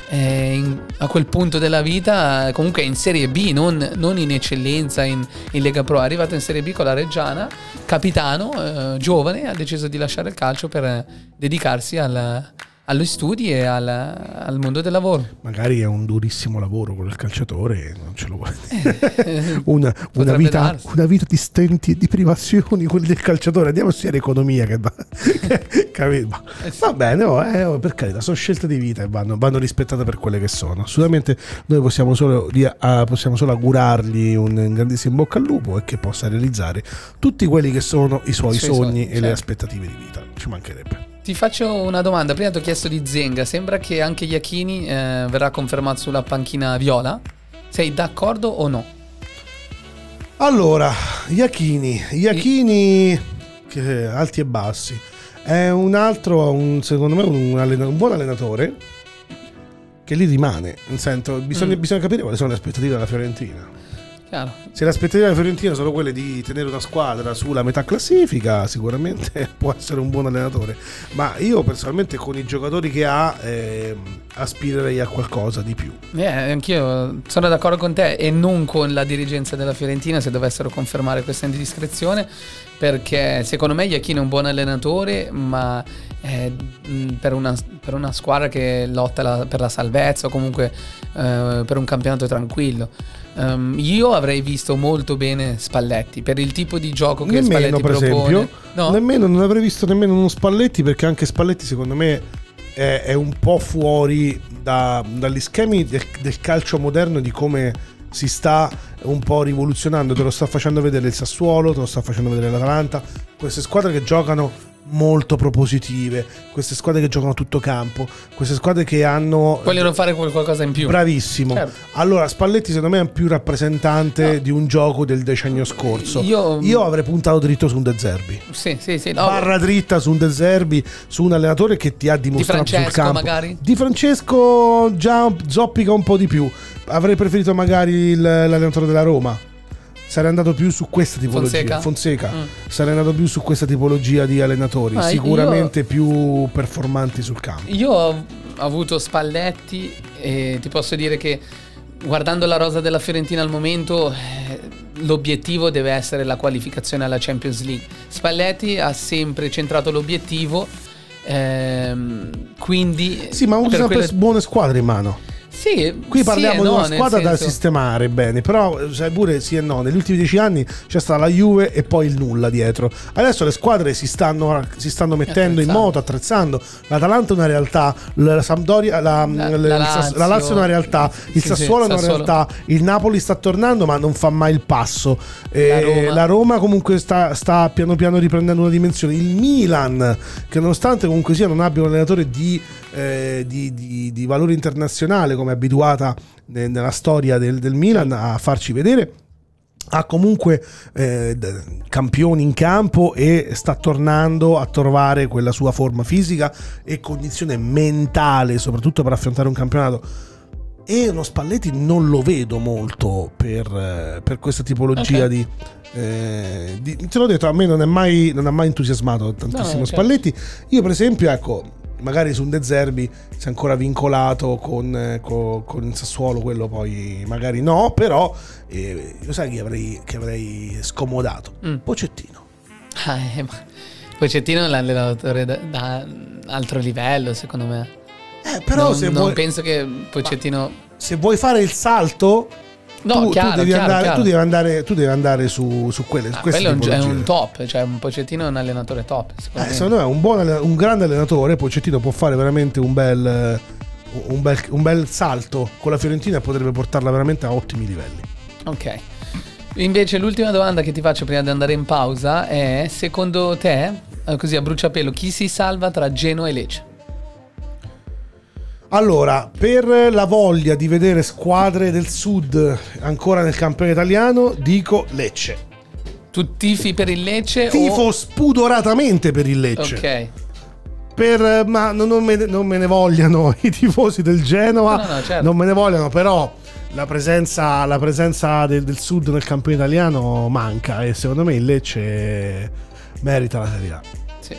eh, in- a quel punto della vita, comunque in Serie B, non, non in eccellenza in, in Lega Pro, è arrivato in Serie B con la Reggiana, capitano, eh, giovane, ha deciso di lasciare il calcio per eh, dedicarsi al, agli studi e al, al mondo del lavoro. Magari è un durissimo lavoro quello del calciatore non ce lo vuole dire. una, una vita, una vita di stenti e di privazioni, quelli del calciatore. Andiamo a studiare economia. Che va, capito? Eh sì. Va bene, oh, eh, oh, per carità, sono scelte di vita e vanno, vanno rispettate per quelle che sono. Assolutamente noi possiamo solo, possiamo solo augurargli un grandissimo in bocca al lupo e che possa realizzare tutti quelli che sono i suoi I suoi sogni, sogni, e le certo. aspettative di vita. Ci mancherebbe. Ti faccio una domanda. Prima ti ho chiesto di Zenga. Sembra che anche Iachini eh, verrà confermato sulla panchina viola. Sei d'accordo o no? Allora, Iachini, Iachini che alti e bassi. È un altro, un- secondo me, un, allena- un buon allenatore che lì rimane. Nel senso, bisogna, Mm. bisogna capire quali sono le aspettative della Fiorentina. Chiaro. Se le aspettative della Fiorentina sono quelle di tenere una squadra sulla metà classifica, sicuramente può essere un buon allenatore. Ma io personalmente con i giocatori che ha ehm, aspirerei a qualcosa di più. Eh, anch'io sono d'accordo con te e non con la dirigenza della Fiorentina se dovessero confermare questa indiscrezione perché secondo me Iachino è un buon allenatore ma eh, per, una, per una squadra che lotta la- per la salvezza o comunque eh, per un campionato tranquillo Ehm, io avrei visto molto bene Spalletti per il tipo di gioco che Nemmeno, Spalletti per propone. esempio, no? nemmeno, non avrei visto nemmeno uno Spalletti perché anche Spalletti secondo me è, è un po' fuori da- dagli schemi del, del calcio moderno di come si sta un po' rivoluzionando, te lo sta facendo vedere il Sassuolo, te lo sta facendo vedere l'Atalanta, queste squadre che giocano molto propositive, queste squadre che giocano tutto campo, queste squadre che hanno... vogliono fare qualcosa in più Bravissimo. Certo. Allora, Spalletti secondo me è più rappresentante di un gioco del decennio scorso. Io- Io avrei puntato dritto su un De Zerbi. sì sì sì no, Barra dritta su un De Zerbi, su un allenatore che ti ha dimostrato sul Francesco, campo. magari? Di Francesco già zoppica un po' di più. Avrei preferito magari l'allenatore della Roma. Sarei andato più su questa tipologia. Fonseca? Mm. Sarei andato più su questa tipologia di allenatori. Ma io- sicuramente più performanti sul campo. Io ho avuto Spalletti e ti posso dire che guardando la rosa della Fiorentina al momento eh, l'obiettivo deve essere la qualificazione alla Champions League. Spalletti ha sempre centrato l'obiettivo, ehm, quindi... Sì, ma ha avuto per sempre quelle- buone squadre in mano. Sì, Qui sì parliamo e di no, una nel squadra da sistemare bene, però sai pure sì e no, negli ultimi dieci anni c'è stata la Juve e poi il nulla dietro. Adesso le squadre si stanno, si stanno mettendo in moto, attrezzando. L'Atalanta è una realtà, la Sampdoria, la, La- la Lazio. la Lazio è una realtà, il Sì, sì, Sassuolo è una Sassuolo. realtà, il Napoli sta tornando ma non fa mai il passo. Eh, Roma. la Roma comunque sta, sta piano piano riprendendo una dimensione. Il Milan, che nonostante comunque sia non abbia un allenatore di, eh, di, di- di valore internazionale come è abituata ne- nella storia del, del Milan a farci vedere. Ha comunque eh, campioni in campo e sta tornando a trovare quella sua forma fisica e condizione mentale, soprattutto per affrontare un campionato. E uno Spalletti non lo vedo molto per, eh, per questa tipologia Ok. di, eh, di- Te l'ho detto, a me non, è mai, non ha mai entusiasmato tantissimo No, certo. Spalletti. Io, per esempio, ecco, magari su un De Zerbi si è ancora vincolato con, eh, co- con il Sassuolo, quello poi magari no, però eh, lo sai chi avrei, che avrei scomodato? Mm. Pocettino. Ah, eh, ma Pochettino è l'allenatore da, da altro livello secondo me. Eh, però non, se, non vuoi, penso che Pochettino... se vuoi fare il salto, No, tu, chiaro, tu devi chiaro, andare, chiaro. tu devi andare, tu devi andare su, su quelle. Ah, quello è un, è tipologie. un top, cioè un Pochettino è un allenatore top. Secondo Eh, me. secondo me è un, buon un grande allenatore. Pocettino può fare veramente un bel, un, bel, un bel salto con la Fiorentina e potrebbe portarla veramente a ottimi livelli. Ok. Invece l'ultima domanda che ti faccio prima di andare in pausa è, secondo te, eh, così a bruciapelo, chi si salva tra Genoa e Lecce? Allora, per la voglia di vedere squadre del sud ancora nel campione italiano, dico Lecce. Tu tifi per il Lecce Tifo o... spudoratamente per il Lecce. Ok. Per- ma non, me, non me ne vogliano i tifosi del Genoa, No, no, no, certo. non me ne vogliano, però la presenza, la presenza del, del sud nel campione italiano manca e secondo me il Lecce merita la Serie A. Sì.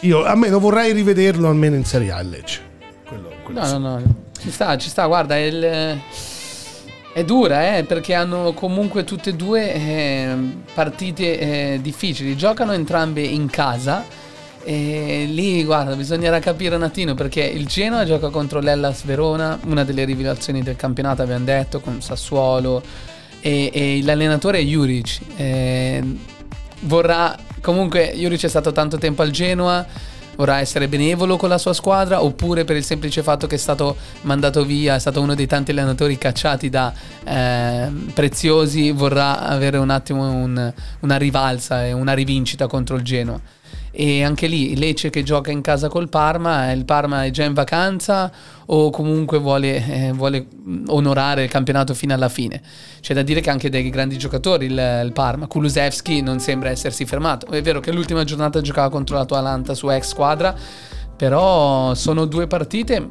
Io almeno vorrei rivederlo almeno in Serie A il Lecce. No, no, no. Ci sta, ci sta. Guarda, è, il- è dura, eh, perché hanno comunque tutte e due eh, partite eh, difficili. Giocano entrambe in casa E lì, guarda, bisognerà capire un attimo perché il Genoa gioca contro l'Ellas Verona, una delle rivelazioni del campionato, abbiamo detto, con Sassuolo. E, e l'allenatore è Juric. E vorrà, comunque, Juric è stato tanto tempo al Genoa. Vorrà essere benevolo con la sua squadra oppure per il semplice fatto che è stato mandato via, è stato uno dei tanti allenatori cacciati da eh, preziosi, vorrà avere un attimo un- una rivalsa e una rivincita contro il Genoa. E anche lì Lecce che gioca in casa col Parma, il Parma è già in vacanza o comunque vuole, eh, vuole onorare il campionato fino alla fine. C'è da dire che anche dei grandi giocatori il, il Parma, Kulusevski non sembra essersi fermato. È vero che l'ultima giornata giocava contro l'Atalanta su ex squadra, però sono due partite,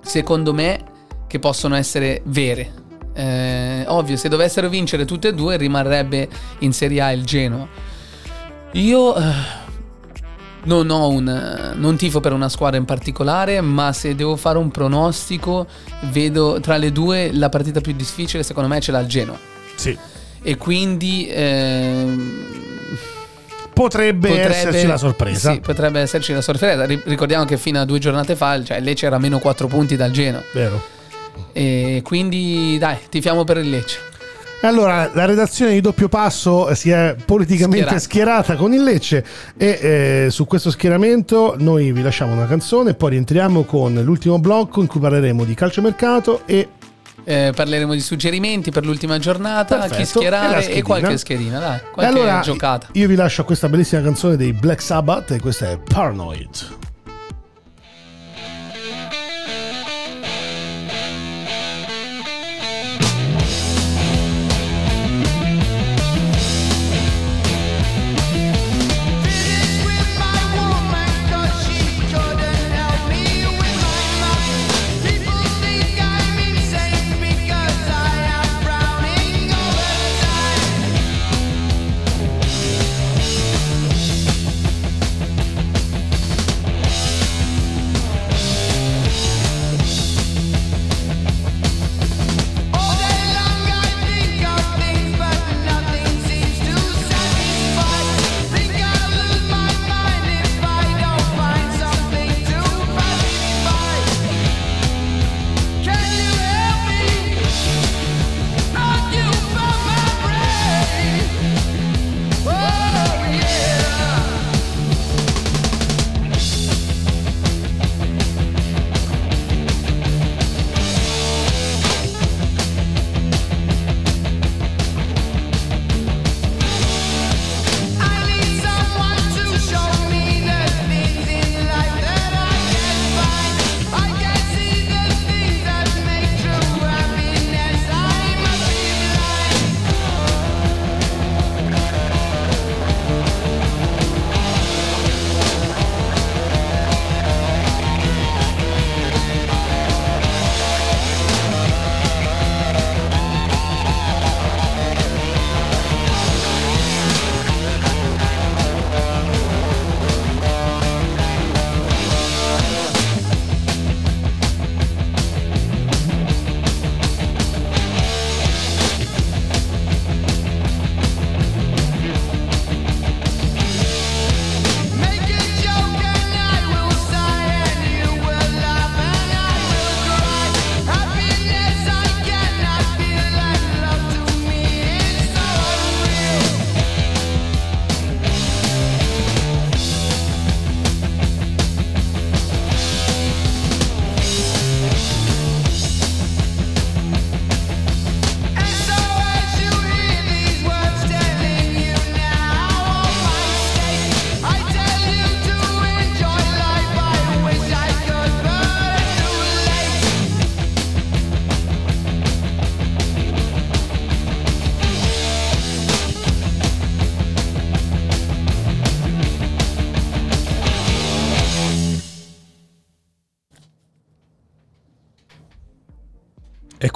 secondo me, che possono essere vere. Eh, ovvio, se dovessero vincere tutte e due rimarrebbe in Serie A il Genoa. Io eh, non ho un non tifo per una squadra in particolare, ma se devo fare un pronostico, vedo tra le due la partita più difficile, secondo me ce l'ha il Genoa. Sì. E quindi ehm, Potrebbe, esserci la sorpresa. Sì, potrebbe esserci la sorpresa. Ri- Ricordiamo che fino a due giornate fa, cioè Lecce era a meno 4 punti dal Genoa. Vero. E quindi dai, tifiamo per il Lecce. E Allora, la redazione di doppio passo si è politicamente Schierata. schierata con il Lecce e eh, su questo schieramento noi vi lasciamo una canzone e poi rientriamo con l'ultimo blocco in cui parleremo di calciomercato e Eh, parleremo di suggerimenti per l'ultima giornata, Perfetto, chi e schierare e, schedina. qualche schedina, dai, E qualche allora giocata. io vi lascio questa bellissima canzone dei Black Sabbath e questa è Paranoid.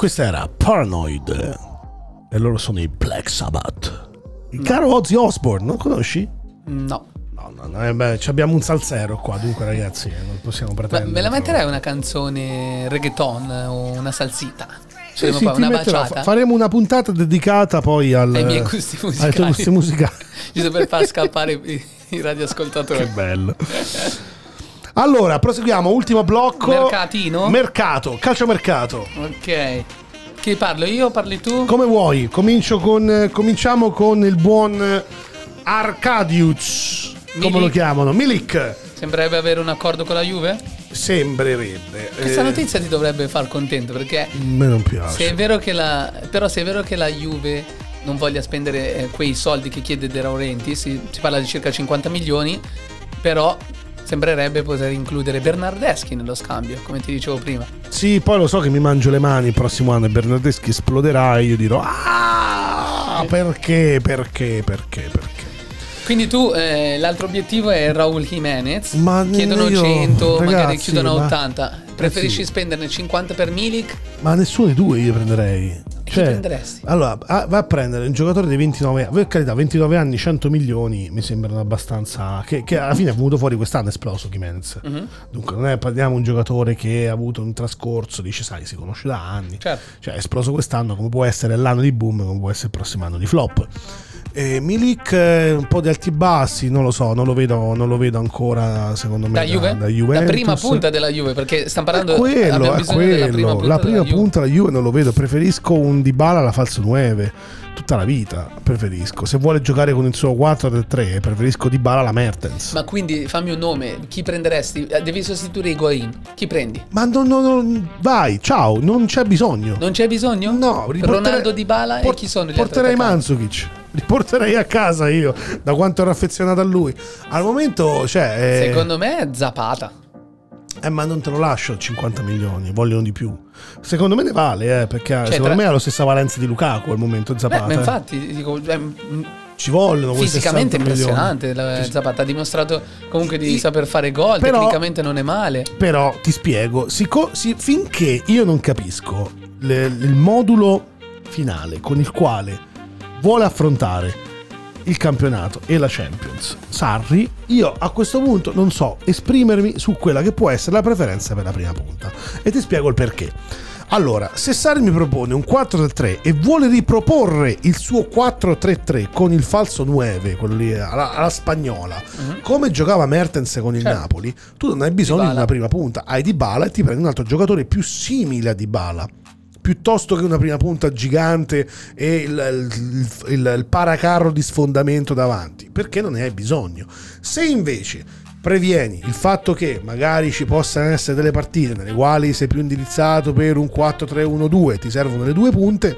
Questa era Paranoid. E loro sono i Black Sabbath. Il caro Ozzy Osbourne, non conosci? No. No, no, no, eh, beh, abbiamo un salsero qua, dunque ragazzi, eh, non possiamo pretendere. me la metterei una canzone reggaeton o una salsita? Sì, Faremo sì, poi una metterò- faremo una puntata dedicata poi al, Ai miei gusti ai tuoi musicali. gusti musicali. Giusto per far scappare i radioascoltatori. Che bello. Allora, proseguiamo, ultimo blocco. Mercatino? Mercato, calciomercato. Ok. Chi parlo io o parli tu? Come vuoi? Comincio con, cominciamo con il buon Arcadius. Come Milik. lo chiamano? Milik. Sembrerebbe avere un accordo con la Juve? Sembrerebbe. Questa Eh, notizia ti dovrebbe far contento perché A me non piace. se è vero che la, però se è vero che la Juve non voglia spendere eh, quei soldi che chiede De Laurentiis, si, si parla di circa 50 milioni, però sembrerebbe poter includere Bernardeschi nello scambio, come ti dicevo prima. Sì, poi lo so che mi mangio le mani il prossimo anno e Bernardeschi esploderà e io dirò Ah, perché, perché, perché, perché? Quindi tu, eh, l'altro obiettivo è Raul Jimenez, Ma chiedono io- 100, magari ragazzi, chiudono ma- 80. Preferisci ragazzi- spenderne 50 per Milik? Ma nessuno dei due io prenderei. Cioè, prenderesti? Allora, vai a prendere un giocatore di 29 anni. Per carità, 29 anni, 100 milioni mi sembrano abbastanza. Che, che alla fine è venuto fuori quest'anno, è esploso Jimenez. Mhm. Dunque, non è parliamo di un giocatore che ha avuto un trascorso, dice, sai, si conosce da anni. Certo. Cioè, è esploso quest'anno, come può essere l'anno di boom, come può essere il prossimo anno di flop. E Milik, eh, un po' di alti e bassi, non lo so, non lo vedo, non lo vedo ancora, secondo me, Da Juve? da Juventus. La prima punta della Juve, perché stiamo parlando quello, è quello. prima punta la prima della Juve. punta Juve non lo vedo. Preferisco un Dybala alla falso 9. Tutta la vita preferisco. Se vuole giocare con il suo 4-3, preferisco Dybala alla Mertens. Ma, Ma quindi fammi un nome, chi prenderesti? Eh, Devi sostituire Higuain. Chi prendi? non, non- non- vai, ciao, non c'è bisogno. Non c'è bisogno? No, riporterei- Ronaldo Dybala e por- chi sono gli Porterei attaccanti? Mandzukic. Riporterei a casa io, da quanto ero affezionato a lui. Al momento, cioè, eh, Secondo me è Zapata. eh, ma non te lo lascio 50 milioni, vogliono di più. Secondo me ne vale, eh, perché secondo Cioè, tra- me ha la stessa valenza di Lukaku al momento Beh, Zapata. ma eh. infatti, dico, eh, Ci vogliono fisicamente 60 milioni. impressionante la- Zapata. Ha dimostrato comunque di Sì. saper fare gol, Però- tecnicamente non è male. Però ti spiego, sico- si- finché io non capisco le- il modulo finale con il quale vuole affrontare il campionato e la Champions, Sarri, io a questo punto non so esprimermi su quella che può essere la preferenza per la prima punta. E ti spiego il perché. Allora, se Sarri mi propone un 4-3 e vuole riproporre il suo 4-3-3 con il falso 9, quello lì alla, alla spagnola, come giocava Mertens con il Certo. Napoli, tu non hai bisogno Dybala. di una prima punta, hai Dybala e ti prendi un altro giocatore più simile a Dybala. Piuttosto che una prima punta gigante e il, il- il- il paracarro di sfondamento davanti, perché non ne hai bisogno. Se invece previeni il fatto che magari ci possano essere delle partite nelle quali sei più indirizzato per un 4-3-1-2, ti servono le due punte,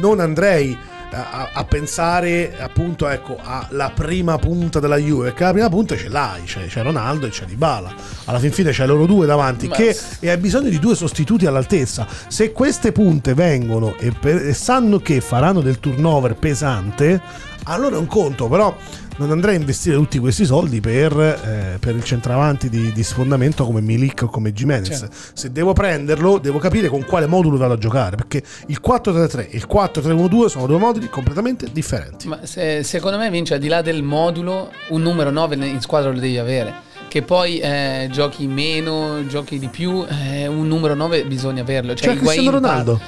non andrei a, a- pensare appunto ecco alla prima punta della Juve perché la prima punta ce l'hai c'è, c'è Ronaldo e c'è Dybala. Alla fin fine c'è loro due davanti che e hai bisogno di due sostituti all'altezza. Se queste punte vengono e, per- e sanno che faranno del turnover pesante allora è un conto però non andrei a investire tutti questi soldi per, eh, per il centravanti di, di sfondamento come Milik o come Jimenez. Certo. Se devo prenderlo, devo capire con quale modulo vado a giocare. Perché il 4-3-3 e il 4-3-1-2 sono due moduli completamente differenti. Ma se- secondo me vince al di là del modulo, un numero 9 in squadra lo devi avere. Che poi eh, giochi meno, giochi di più, eh, un numero 9 bisogna averlo. Cioè, Cioè, Cristiano Ronaldo.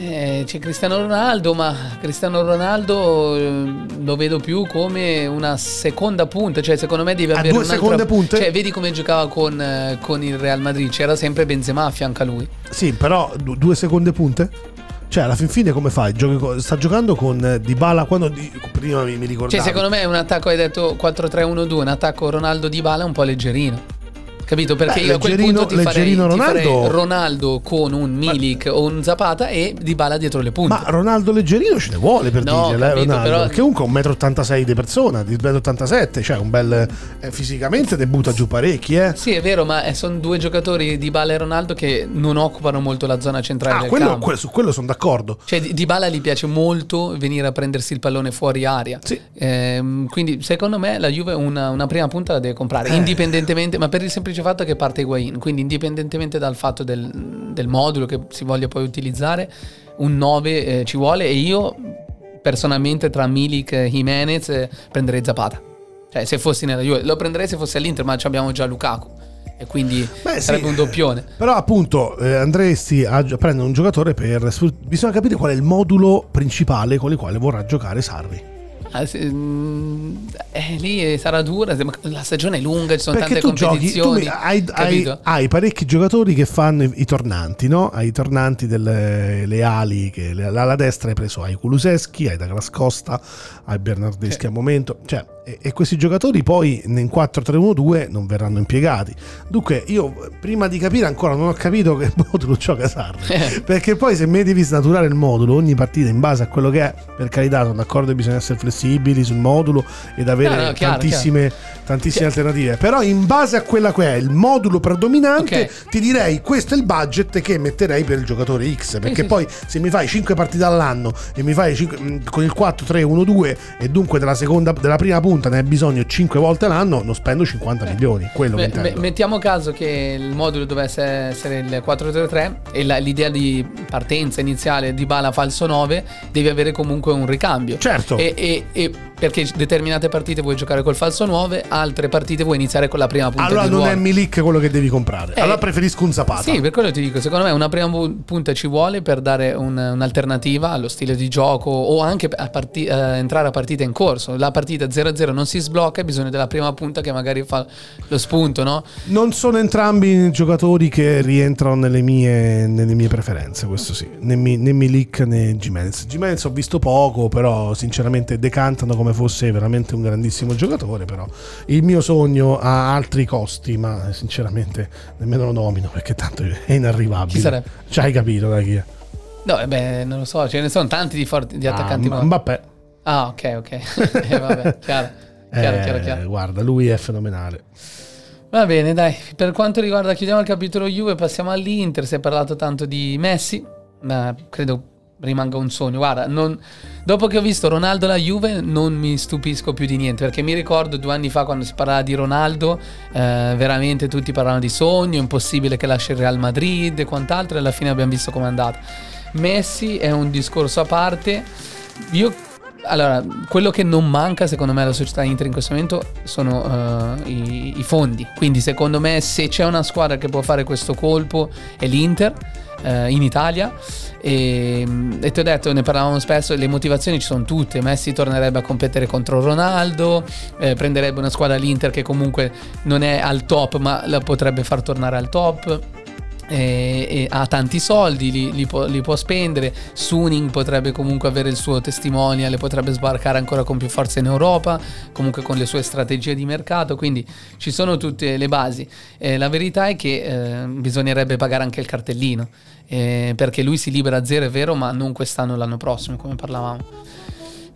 Eh, c'è Cristiano Ronaldo, ma Cristiano Ronaldo eh, lo vedo più come una seconda punta. Cioè, secondo me deve avere due un'altra- seconde punte? Cioè, vedi come giocava con, eh, con il Real Madrid. C'era sempre Benzema a fianco a lui. Sì, però du- due seconde punte? Cioè, alla fin fine come fai? Giochi sta giocando con Dybala quando di- prima mi, mi ricordavo. Cioè, secondo me è un attacco, hai detto 4-3-1-2, un attacco Ronaldo di Bala un po' leggerino. Capito? Perché Beh, io a quel punto ti farei, leggerino ti farei Ronaldo- Ronaldo con un Milik o un Zapata e Di Bala dietro le punte. Ma Ronaldo Leggerino ce ne vuole per No, dirgliela, eh, capito, Ronaldo. però- Perché comunque è un 1,86 m di persona, di 1,87 m, cioè un bel. eh, fisicamente te butta giù parecchi, eh. Sì, è vero, ma eh, sono due giocatori Di Bala e Ronaldo che non occupano molto la zona centrale Ah, del quello- campo. que- su quello sono d'accordo. Cioè, Di Bala gli piace molto venire a prendersi il pallone fuori aria. Sì. Ehm, quindi, secondo me, la Juve una, una prima punta la deve comprare, Eh. indipendentemente, ma per il semplice fatto che parte Higuain. Quindi, indipendentemente dal fatto del, del modulo che si voglia poi utilizzare, un 9 eh, ci vuole. E io, personalmente, tra Milik e Jimenez, eh, prenderei Zapata. Cioè, se fossi nella Juve, lo prenderei se fossi all'Inter, ma ci abbiamo già Lukaku. E quindi Beh, sì. sarebbe un doppione. Però appunto eh, andresti a prendere un giocatore per... Bisogna capire qual è il modulo principale con il quale vorrà giocare Sarri. Ah, mm, eh, lì sarà dura, la stagione è lunga, ci sono Perché tante tu giochi, tu competizioni. hai, hai- hai parecchi giocatori che fanno i, i tornanti, no? Hai i tornanti delle le ali, che alla destra hai preso hai Kuluseschi, hai Douglas Costa, hai Bernardeschi Sì. a momento, cioè, e, e questi giocatori poi in 4-3-1-2 non verranno impiegati. Dunque io prima di capire ancora non ho capito che modulo gioca Sarri, Eh. perché poi se mi devi snaturare il modulo ogni partita in base a quello che è, per carità sono d'accordo che bisogna essere flessibili sul modulo ed avere No, no, chiaro, tantissime, tantissime alternative, però in base a quella che è il modulo predominante Ok. ti direi questo è il budget che metterei per il giocatore X, perché sì, poi se mi fai 5 partite all'anno e mi fai cinque- mh, con il 4-3-1-2 e dunque della, seconda, della prima punta ne hai bisogno 5 volte all'anno, non spendo 50 milioni, quello che intendo. me- mettiamo caso che il modulo dovesse essere il 4-3-3 e la- l'idea di partenza iniziale di Bala falso 9 devi avere comunque un ricambio. Certo. E, e- e perché determinate partite vuoi giocare col falso 9, altre partite vuoi iniziare con la prima punta allora non ruolo. è Milik quello che devi comprare. Eh, allora preferisco un Zapata. Sì, per quello ti dico, secondo me una prima pu- punta ci vuole per dare un- un'alternativa allo stile di gioco o anche a parti- eh, entrare a partita in corso. La partita 0-0 non si sblocca, hai bisogno della prima punta che magari fa lo spunto, no? Non sono entrambi giocatori che rientrano nelle mie, nelle mie preferenze, questo sì. Né, né Milik né Jimenez. Jimenez ho visto poco, però sinceramente decantano come fosse veramente un grandissimo giocatore. Però il mio sogno ha altri costi, ma sinceramente nemmeno lo nomino perché tanto è inarrivabile. Chi sarebbe? Ci hai capito da chi è? No, eh beh, non lo so, ce ne sono tanti di, forti, di attaccanti. Ah, ma- Mbappé. Ah, ok, ok. Eh, vabbè, chiaro. Chiaro, Eh, chiaro, chiaro. Guarda, lui è fenomenale. Va bene, dai. Per quanto riguarda, chiudiamo il capitolo Juve, passiamo all'Inter. Si è parlato tanto di Messi, ma credo rimanga un sogno. Guarda, non- dopo che ho visto Ronaldo alla Juve, non mi stupisco più di niente. Perché mi ricordo due anni fa quando si parlava di Ronaldo, eh, veramente tutti parlavano di sogno, impossibile che lasci il Real Madrid e quant'altro. E alla fine abbiamo visto com'è andata. Messi è un discorso a parte. Io allora, quello che non manca secondo me alla società Inter in questo momento sono eh, i, i fondi. Quindi secondo me se c'è una squadra che può fare questo colpo è l'Inter eh, in Italia. E, e ti ho detto, ne parlavamo spesso, le motivazioni ci sono tutte. Messi tornerebbe a competere contro Ronaldo, eh, prenderebbe una squadra l'Inter che comunque non è al top ma la potrebbe far tornare al top e, e ha tanti soldi, li, li può, li può spendere. Suning potrebbe comunque avere il suo testimonial, potrebbe sbarcare ancora con più forza in Europa, comunque con le sue strategie di mercato. Quindi ci sono tutte le basi. Eh, la verità è che eh, bisognerebbe pagare anche il cartellino. eh, perché lui si libera a zero, è vero, ma non quest'anno l'anno prossimo, come parlavamo.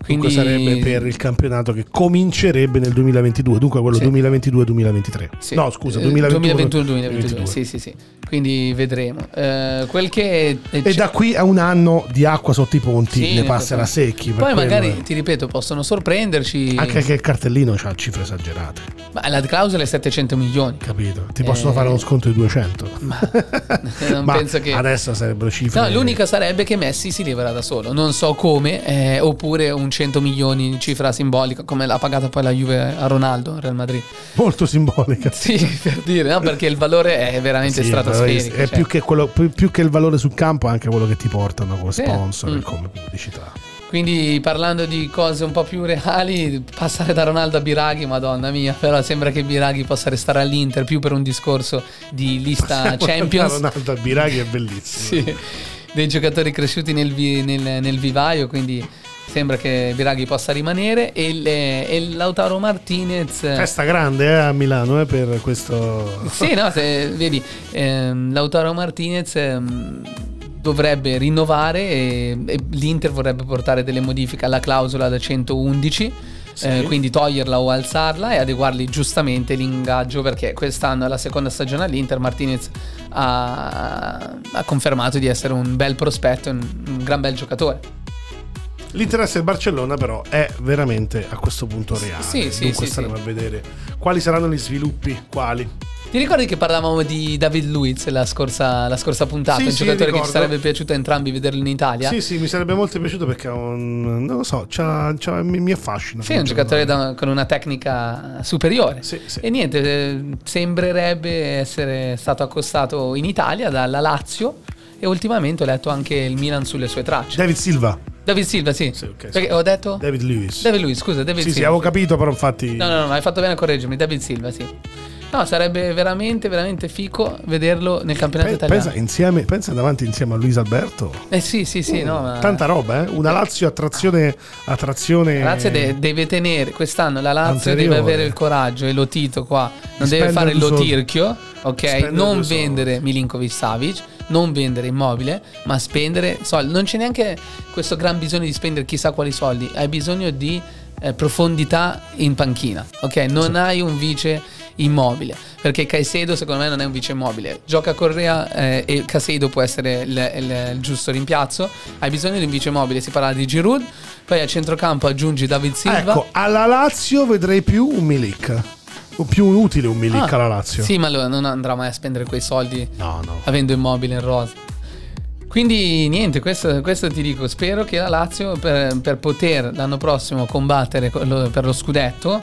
Dunque sarebbe per il campionato che comincerebbe nel 2022, dunque quello Sì. 2022-2023. Sì. No, scusa, Eh, 2021. 2021-2022. Sì, sì, sì. Quindi vedremo. Eh, quel che E da qui a un anno di acqua sotto i ponti Sì, ne passerà secchi. Poi magari, ti ripeto, possono sorprenderci. Anche che il cartellino ha cifre esagerate, Ma la clausola è 700 milioni. capito? Ti possono Eh. fare uno sconto di 200. Ma non Ma penso che. adesso sarebbero cifre. No, l'unica sarebbe che Messi si libererà da solo. Non so come, eh, oppure un 100 milioni cifra simbolica, come l'ha pagata poi la Juve a Ronaldo, Real Madrid. molto simbolica. Sì, per dire, no? Perché il valore è veramente Sì, stratosferico. è cioè. più che, quello, più, più che il valore sul campo, è anche quello che ti portano come Sì. sponsor Mm. e come pubblicità. Quindi parlando di cose un po' più reali, passare da Ronaldo a Biraghi, madonna mia, però sembra che Biraghi possa restare all'Inter più per un discorso di lista Champions. Ronaldo Biraghi è bellissimo. Sì, dei giocatori cresciuti nel, vi- nel- nel vivaio, quindi sembra che Biraghi possa rimanere e, il- e Lautaro Martinez... Festa grande eh, a Milano eh, per questo. Sì, no, se, vedi, ehm, Lautaro Martinez ehm, dovrebbe rinnovare e, e l'Inter vorrebbe portare delle modifiche alla clausola da 111. Sì. eh, quindi toglierla o alzarla e adeguarli giustamente l'ingaggio perché quest'anno è la seconda stagione all'Inter Martinez ha, ha confermato di essere un bel prospetto un, un gran bel giocatore L'interesse del Barcellona, però, è veramente a questo punto reale. Sì, sì, Dunque sì, staremo sì. a vedere quali saranno gli sviluppi. Quali? ti ricordi che parlavamo di David Luiz la scorsa, la scorsa puntata Sì, un sì, giocatore che ricordo. ci sarebbe piaciuto a entrambi vederlo in Italia Sì, sì, mi sarebbe molto piaciuto perché un, non lo so, c'ha- c'ha- mi, mi affascina. Sì, è un giocatore da- con una tecnica superiore. Sì, sì. E niente, sembrerebbe essere stato accostato in Italia dalla Lazio e ultimamente ho letto anche il Milan sulle sue tracce. David Silva. David Silva, sì. Sì, ok, Perché ho detto David Lewis. David Luiz, scusa, David sì, sì, Silva. avevo capito, però infatti... No, no, no, hai fatto bene a correggermi. David Silva, sì. No, sarebbe veramente, veramente fico vederlo nel campionato Pe- italiano. pensa, insieme, pensa davanti insieme a Luis Alberto. Eh sì, sì, sì, no, ma... Tanta roba, eh? Una Lazio attrazione. attrazione La Lazio de- deve tenere quest'anno la Lazio Anteriore. deve avere il coraggio e lo Tito qua non Di deve spendere fare soldi. l'otirchio ok Spendere non vendere Milinkovic Savic non vendere immobile ma spendere soldi. Non c'è neanche questo gran bisogno di spendere chissà quali soldi hai bisogno di eh, profondità in panchina ok? Non hai un vice immobile perché Caicedo secondo me non è un vice immobile. Gioca Correa eh, e Caicedo può essere il, il- il giusto rimpiazzo. Hai bisogno di un vice immobile si parla di Giroud poi a centrocampo aggiungi David Silva. Ecco, alla Lazio vedrei più un Milik. O più utile un Milik Ah, alla Lazio. Sì, ma allora non andrà mai a spendere quei soldi No, no. avendo immobile in rosa. Quindi niente, questo, questo ti dico, spero che la Lazio per, per poter l'anno prossimo combattere per lo scudetto,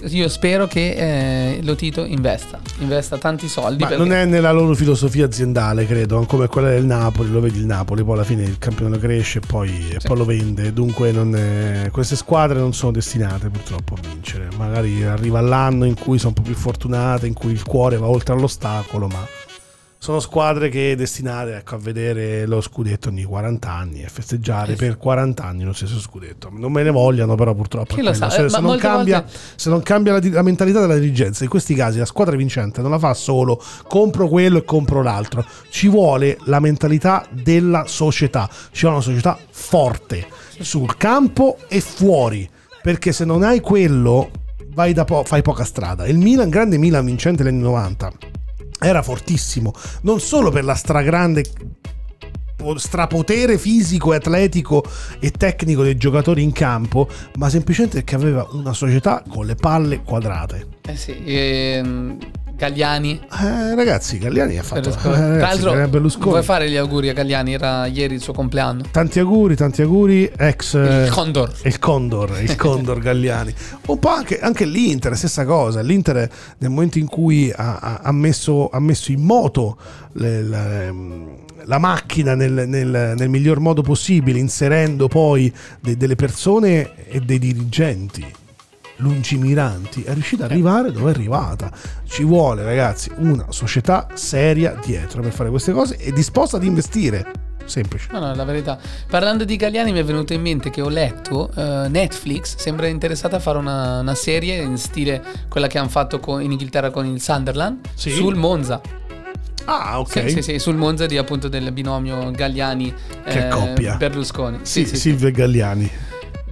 io spero che eh, lo Tito investa, investa tanti soldi. Ma perché- non è nella loro filosofia aziendale, credo, come quella del Napoli, lo vedi il Napoli, poi alla fine il campionato cresce e poi, e poi lo vende, dunque non è- queste squadre non sono destinate purtroppo a vincere, magari arriva l'anno in cui sono un po' più fortunate, in cui il cuore va oltre all'ostacolo, ma sono squadre che destinate ecco, a vedere lo scudetto ogni 40 anni e festeggiare per 40 anni lo stesso scudetto. Non me ne vogliano però purtroppo. Chi lo sa, se, eh, se non cambia, volte- se non cambia la, la mentalità della dirigenza, in questi casi la squadra vincente non la fa solo compro quello e compro l'altro, ci vuole la mentalità della società, ci vuole una società forte sul campo e fuori, perché se non hai quello vai da po- fai poca strada. Il Milan, grande Milan vincente negli anni 90, era fortissimo, non solo per la stragrande po- strapotere fisico atletico e tecnico dei giocatori in campo, ma semplicemente perché aveva una società con le palle quadrate. Eh sì, ehm, Galliani. Eh, ragazzi, Galliani ha fatto Berlusconi. eh, Tra l'altro, vuoi fare gli auguri a Galliani? Era ieri il suo compleanno. Tanti auguri, tanti auguri, ex eh, Il Condor. il Condor, il Condor Galliani. Un po' anche, anche l'Inter, stessa cosa. L'Inter nel momento in cui ha, ha- messo, ha messo in moto le- la, ehm, la macchina nel, nel- nel miglior modo possibile, inserendo poi de- delle persone e dei dirigenti lungimiranti, è riuscita ad arrivare dove è arrivata. Ci vuole, ragazzi, una società seria dietro per fare queste cose e disposta ad investire. Semplice. No, no, la verità. Parlando di Galliani mi è venuto in mente che ho letto eh, Netflix sembra interessata a fare una, una serie in stile quella che hanno fatto con- in Inghilterra con il Sunderland Sì. sul Monza. Ah, ok. Sì, sì, sì, sul Monza di appunto del binomio Galliani Che eh, coppia. Berlusconi. Sì, Sì, sì, sì. Silvio e Galliani.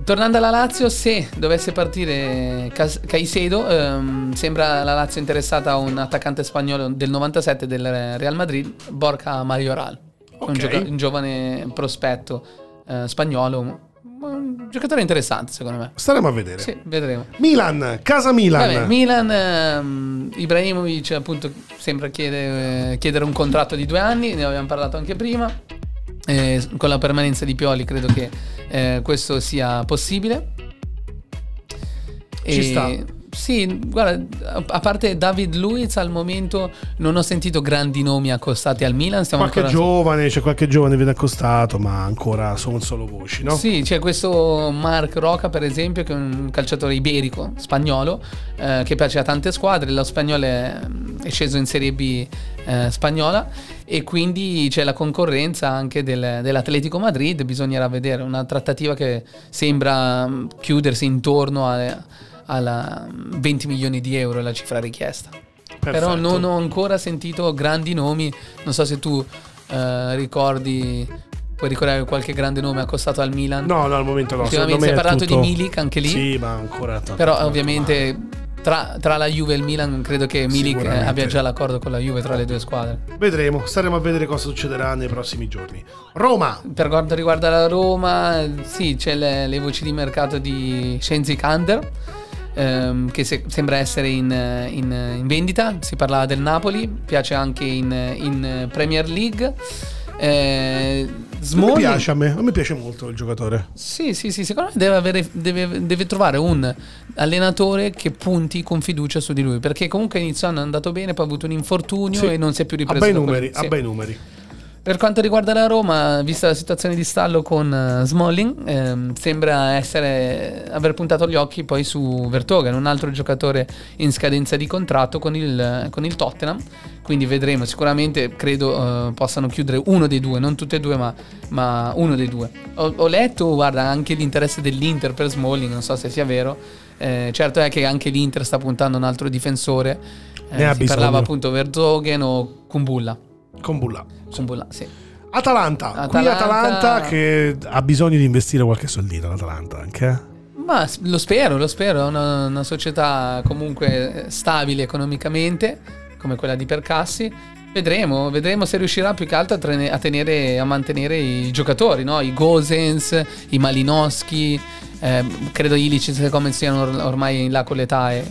Tornando alla Lazio, se dovesse partire Caicedo, ehm, sembra la Lazio interessata a un attaccante spagnolo del 97 del Real Madrid, Borca Majoral, un, Ok. gioca- un giovane prospetto eh, spagnolo, un, un giocatore interessante secondo me. Staremo a vedere. Sì, vedremo. Milan, casa Milan. Vabbè, Milan, ehm, Ibrahimovic appunto sembra chiedere, chiedere un contratto di due anni, ne abbiamo parlato anche prima. Eh, con la permanenza di Pioli credo che eh, questo sia possibile. Ci sta. Sì, guarda, a- parte David Luiz al momento non ho sentito grandi nomi accostati al Milan. Stiamo qualche ancora... giovane, c'è qualche giovane viene accostato, ma ancora sono solo voci, no? Sì, c'è questo Mark Roca, per esempio, che è un calciatore iberico, spagnolo, eh, che piace a tante squadre. Lo spagnolo è, è sceso in Serie B eh, spagnola e quindi c'è la concorrenza anche del- dell'Atletico Madrid. Bisognerà vedere una trattativa che sembra mm, chiudersi intorno a- alla mm, 20 milioni di euro, la cifra richiesta. Però Perfetto. non ho ancora sentito grandi nomi. Non so se tu eh, ricordi, puoi ricordare qualche grande nome accostato al Milan. No, no, al momento no. Ultimamente si è parlato tutto- di Milik anche lì. Sì, ma ancora tanto, Però tanto ovviamente tra, tra la Juve e il Milan credo che Milik abbia già l'accordo con la Juve tra le due squadre. Vedremo, staremo a vedere cosa succederà nei prossimi giorni. Roma, Per quanto riguarda la Roma, sì, c'è le, le voci di mercato di Shenzi Kander. Ehm, che se- sembra essere in, in, in vendita, si parlava del Napoli, piace anche in, in, Premier League. Eh, non mi piace a me, a me piace molto il giocatore. Sì, sì, sì, secondo me deve, avere- deve- deve trovare un allenatore che punti con fiducia su di lui, perché comunque inizio anno è andato bene, poi ha avuto un infortunio Sì. e non si è più Ha ripreso. bei da quel- numeri, ha sì. bei numeri. Per quanto riguarda la Roma, vista la situazione di stallo con eh, Smalling, ehm, sembra essere, aver puntato gli occhi poi su Vertogen, un altro giocatore in scadenza di contratto con il, con il Tottenham. Quindi vedremo, sicuramente credo eh, possano chiudere uno dei due, non tutti e due, ma, ma uno dei due. Ho, ho letto, guarda, anche l'interesse dell'Inter per Smalling, non so se sia vero. Eh, certo è che anche l'Inter sta puntando un altro difensore. Eh, Ne si parlava appunto Vertogen o Kumbulla. Con Bulla. Kumbulla, sì. Atalanta. Qui Atalanta- Atalanta che ha bisogno di investire qualche soldino. L'Atalanta anche. eh? Ma lo spero, lo spero, è una, una società comunque eh, stabile economicamente, come quella di Percassi. Vedremo, vedremo se riuscirà più che altro a, trene- a tenere, a mantenere i giocatori, no? i Gosens, i Malinowski, eh, credo Ilicic come siano or- ormai in là con l'età e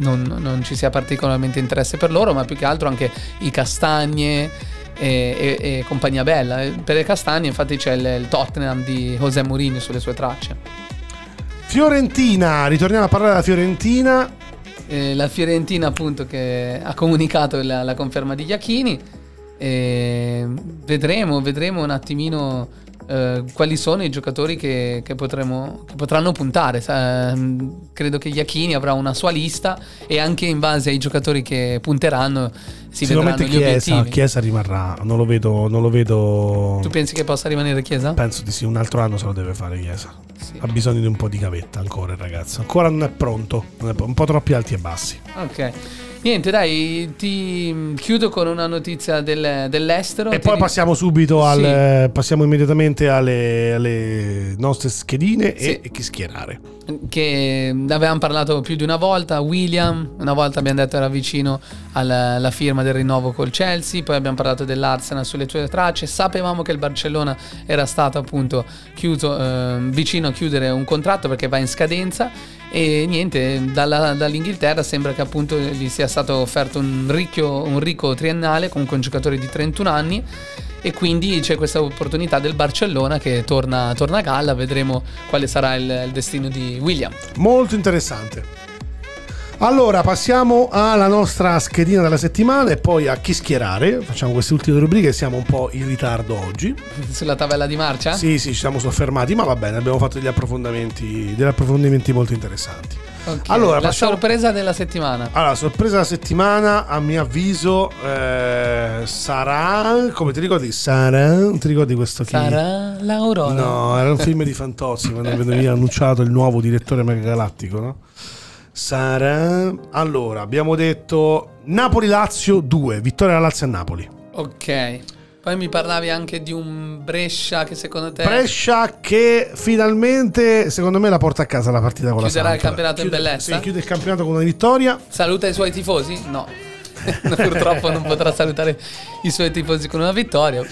non, non ci sia particolarmente interesse per loro, ma più che altro anche i Castagne e, e- e compagnia bella. Eh, Per le Castagne infatti c'è il, il Tottenham di José Mourinho sulle sue tracce. Fiorentina. Ritorniamo a parlare della Fiorentina. Eh, la Fiorentina appunto che ha comunicato la, la conferma di Iachini e vedremo, vedremo un attimino eh, quali sono i giocatori che, che potremo, che potranno puntare ehm, credo che Iachini avrà una sua lista e anche in base ai giocatori che punteranno si vedranno Sicuramente gli Chiesa, obiettivi Chiesa rimarrà. Non lo vedo. Non lo vedo. tu pensi che possa rimanere Chiesa? Penso di sì, un altro anno se lo deve fare Chiesa. Sì. Ha bisogno di un po' di gavetta ancora il ragazzo. Ancora non è pronto. Non è- un po' troppi alti e bassi. ok niente dai ti chiudo con una notizia del- dell'estero E Ti poi passiamo subito Sì. al. Passiamo immediatamente alle, alle nostre schedine Sì. e, e chi schierare. che avevamo parlato più di una volta, William, una volta abbiamo detto era vicino alla, alla firma del rinnovo col Chelsea, poi abbiamo parlato dell'Arsenal sulle sue tracce, sapevamo che il Barcellona era stato appunto chiuso, eh, vicino a chiudere un contratto perché va in scadenza e niente, dalla- dall'Inghilterra sembra che appunto gli sia stato offerto un, ricchio, un ricco triennale, comunque un giocatore di 31 anni e quindi c'è questa opportunità del Barcellona che torna, torna a galla, vedremo quale sarà il, il destino di William. Molto interessante. Allora, passiamo alla nostra schedina della settimana e poi a chi schierare. Facciamo queste ultime rubriche, siamo un po' in ritardo oggi. Sulla tabella di marcia? Sì, sì, ci siamo soffermati, ma va bene, abbiamo fatto degli approfondimenti, degli approfondimenti molto interessanti. Ok, Allora, la passiamo- sorpresa della settimana. Allora, sorpresa della settimana, a mio avviso, eh, sarà. Come ti ricordi? Sarà. Ti ricordi questo chi? Sarà l'Aurora. No, era un film di Fantozzi quando veniva annunciato il nuovo direttore megagalattico, no? Sarà. Allora, abbiamo detto Napoli-Lazio 2, vittoria della Lazio a Napoli. Ok. Poi mi parlavi anche di un Brescia che secondo te Brescia che finalmente, secondo me, la porta a casa la partita con Chiuderà la il Samp. campionato in Chiude- bellezza? Sì, chiude il campionato con una vittoria. saluta i suoi tifosi? No. Purtroppo non potrà salutare i suoi tifosi con una vittoria.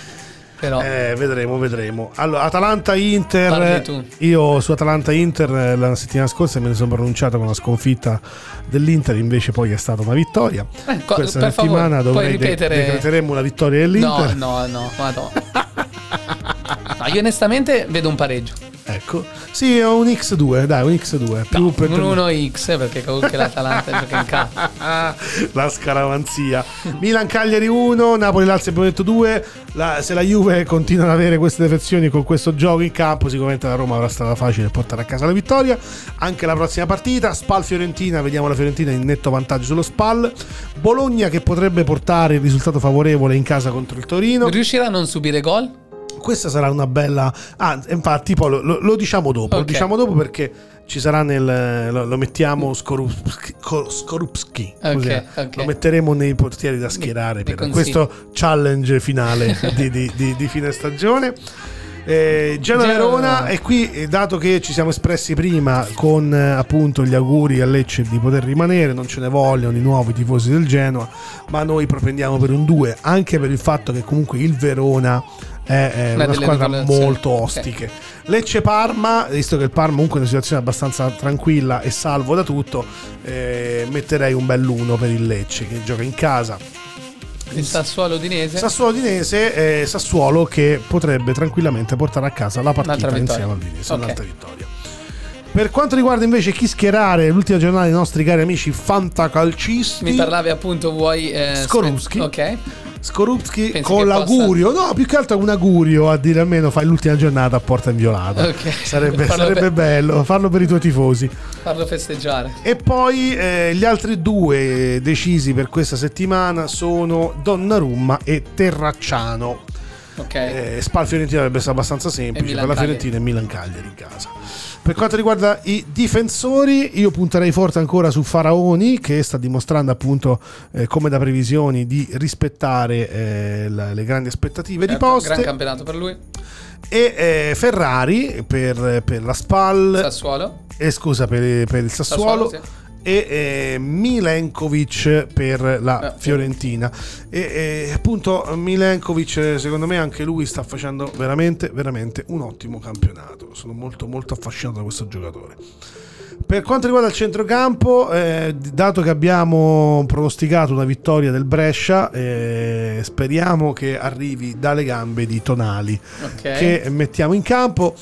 Però Eh, vedremo, vedremo. Allora, Atalanta-Inter. Io su Atalanta-Inter eh, la settimana scorsa me ne sono pronunciato con la sconfitta dell'Inter, invece poi è stata una vittoria. Eh, co- Questa settimana favore, dovrei de- ripetere- decreteremo una vittoria no, dell'Inter. no, no, madonna. No, io onestamente vedo un pareggio. Ecco. Sì, ho un X2, dai, un X2. Più No, per- un 1x perché comunque l'Atalanta gioca in casa. la scaramanzia. Milan Cagliari 1, Napoli Lazio abbiamo detto 2. La- se la Juve continua ad avere queste defezioni con questo gioco in campo, sicuramente la Roma avrà strada facile portare a casa la vittoria. Anche la prossima partita, Spal Fiorentina, vediamo la Fiorentina in netto vantaggio sullo Spal. Bologna che potrebbe portare il risultato favorevole in casa contro il Torino. Riuscirà a non subire gol? Questa sarà una bella. Ah, infatti, poi lo, lo- lo diciamo dopo. Lo Ok. diciamo dopo perché ci sarà nel. Lo, lo mettiamo Skorupski. Skorupski Ok, così è. ok. Lo metteremo nei portieri da schierare mi per consigli. questo challenge finale di, di- di- di fine stagione. Eh, Genoa. e qui eh, dato che ci siamo espressi prima con eh, appunto gli auguri a Lecce di poter rimanere non ce ne vogliono i nuovi tifosi del Genoa ma noi propendiamo per un 2 anche per il fatto che comunque il Verona è, è Una squadra molto ostiche Lecce-Parma visto che il Parma comunque è una situazione abbastanza tranquilla e salvo da tutto eh, metterei un bell'uno per il Lecce che gioca in casa Il Sassuolo Udinese? Sassuolo Dinese, eh, Sassuolo che potrebbe tranquillamente portare a casa la partita insieme al Dinese, Ok. un'altra vittoria. Per quanto riguarda invece chi schierare l'ultima giornata dei nostri cari amici fantacalcisti, Mi parlavi appunto, vuoi... Eh, Skorupski. spe- Ok. Skorupski Pensi con l'augurio, no, più che altro un augurio a dire almeno fai l'ultima giornata a porta inviolata. Ok. Sarebbe, sarebbe per- bello farlo per i tuoi tifosi. Farlo festeggiare. E poi eh, gli altri due decisi per questa settimana sono Donnarumma e Terracciano. Ok. Eh, Spal Fiorentina dovrebbe essere abbastanza semplice per la. Fiorentina e Milan Cagliari in casa. Per quanto riguarda i difensori, io punterei forte ancora su Faraoni che sta dimostrando appunto eh, come da previsioni di rispettare eh, la- le grandi aspettative di Certo, Gran campionato per lui. e eh, Ferrari per, per la Spal Sassuolo. eh, scusa per, per il Sassuolo, Sassuolo, sì. E eh, Milenkovic per la Eh, Fiorentina e eh, appunto Milenkovic secondo me anche lui sta facendo veramente veramente un ottimo campionato sono molto molto affascinato da questo giocatore per quanto riguarda il centrocampo, eh, dato che abbiamo pronosticato una vittoria del Brescia, eh, speriamo che arrivi dalle gambe di Tonali Ok. che mettiamo in campo.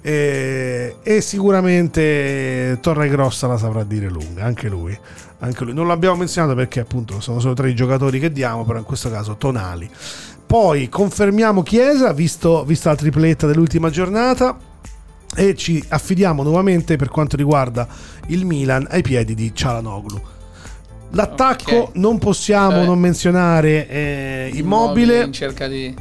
Eh, e sicuramente Torregrossa la saprà dire lunga, anche lui. Anche lui. Non l'abbiamo menzionato perché appunto sono solo tre i giocatori che diamo, però in questo caso Tonali. Poi confermiamo Chiesa, visto, vista la tripletta dell'ultima giornata, e ci affidiamo nuovamente per quanto riguarda il Milan ai piedi di Cialanoglu. L'attacco Ok. non possiamo Beh. non menzionare eh, Immobile. In cerca di.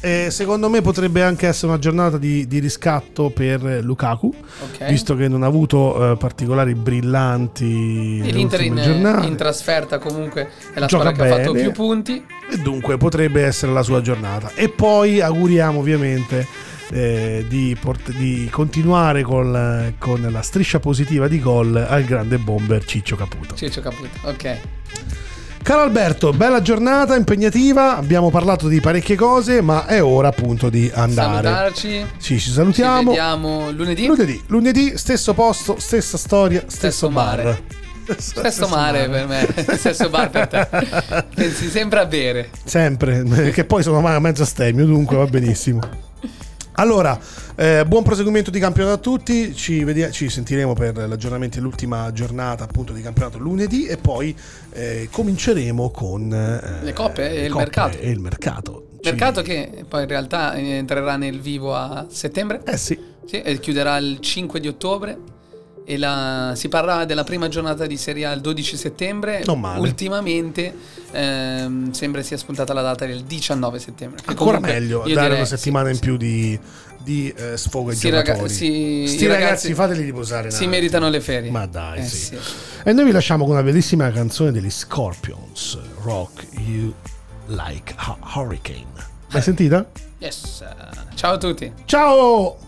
Eh, secondo me potrebbe anche essere una giornata di, di riscatto per Lukaku, Ok. visto che non ha avuto eh, particolari brillanti E l'Inter in, in trasferta comunque è la Gioca squadra che ha fatto bene. più punti. E dunque potrebbe essere la sua giornata. E poi auguriamo ovviamente eh, di, port- di continuare col- con la striscia positiva di gol al grande bomber Ciccio Caputo. Ciccio Caputo. Ok. Caro Alberto, bella giornata impegnativa, abbiamo parlato di parecchie cose, ma è ora appunto di andare. Salutarci. Sì, ci Ci salutiamo. vediamo lunedì. Lunedì, lunedì, stesso posto, stessa storia, stesso, Stesso bar. mare. Stesso mare per me, stesso bar per te. Pensi sempre a bere. Sempre, che poi sono a mezzo stemio, dunque va benissimo. Allora, eh, buon proseguimento di campionato a tutti, ci, vedi- ci sentiremo per l'aggiornamento dell'ultima giornata appunto di campionato lunedì e poi eh, cominceremo con eh, Le coppe e il coppe mercato. E il mercato. Mercato che poi in realtà entrerà nel vivo a settembre. Eh sì, Sì, e chiuderà il 5 di ottobre. E la- si parla della prima giornata di Serie A il 12 settembre. Non male. Ultimamente ehm, sembra sia spuntata la data del 19 settembre. ancora meglio io dare direi- una settimana sì, in più di, di, eh, sfogo ai Sì, giocatori. sì, Sti ragazzi, ragazzi fateli riposare. Si meritano le ferie. Ma dai, Eh, sì. E noi vi lasciamo con una bellissima canzone degli Scorpions, Rock You Like a Hurricane. L'hai sentita? Yes. Ciao a tutti. Ciao!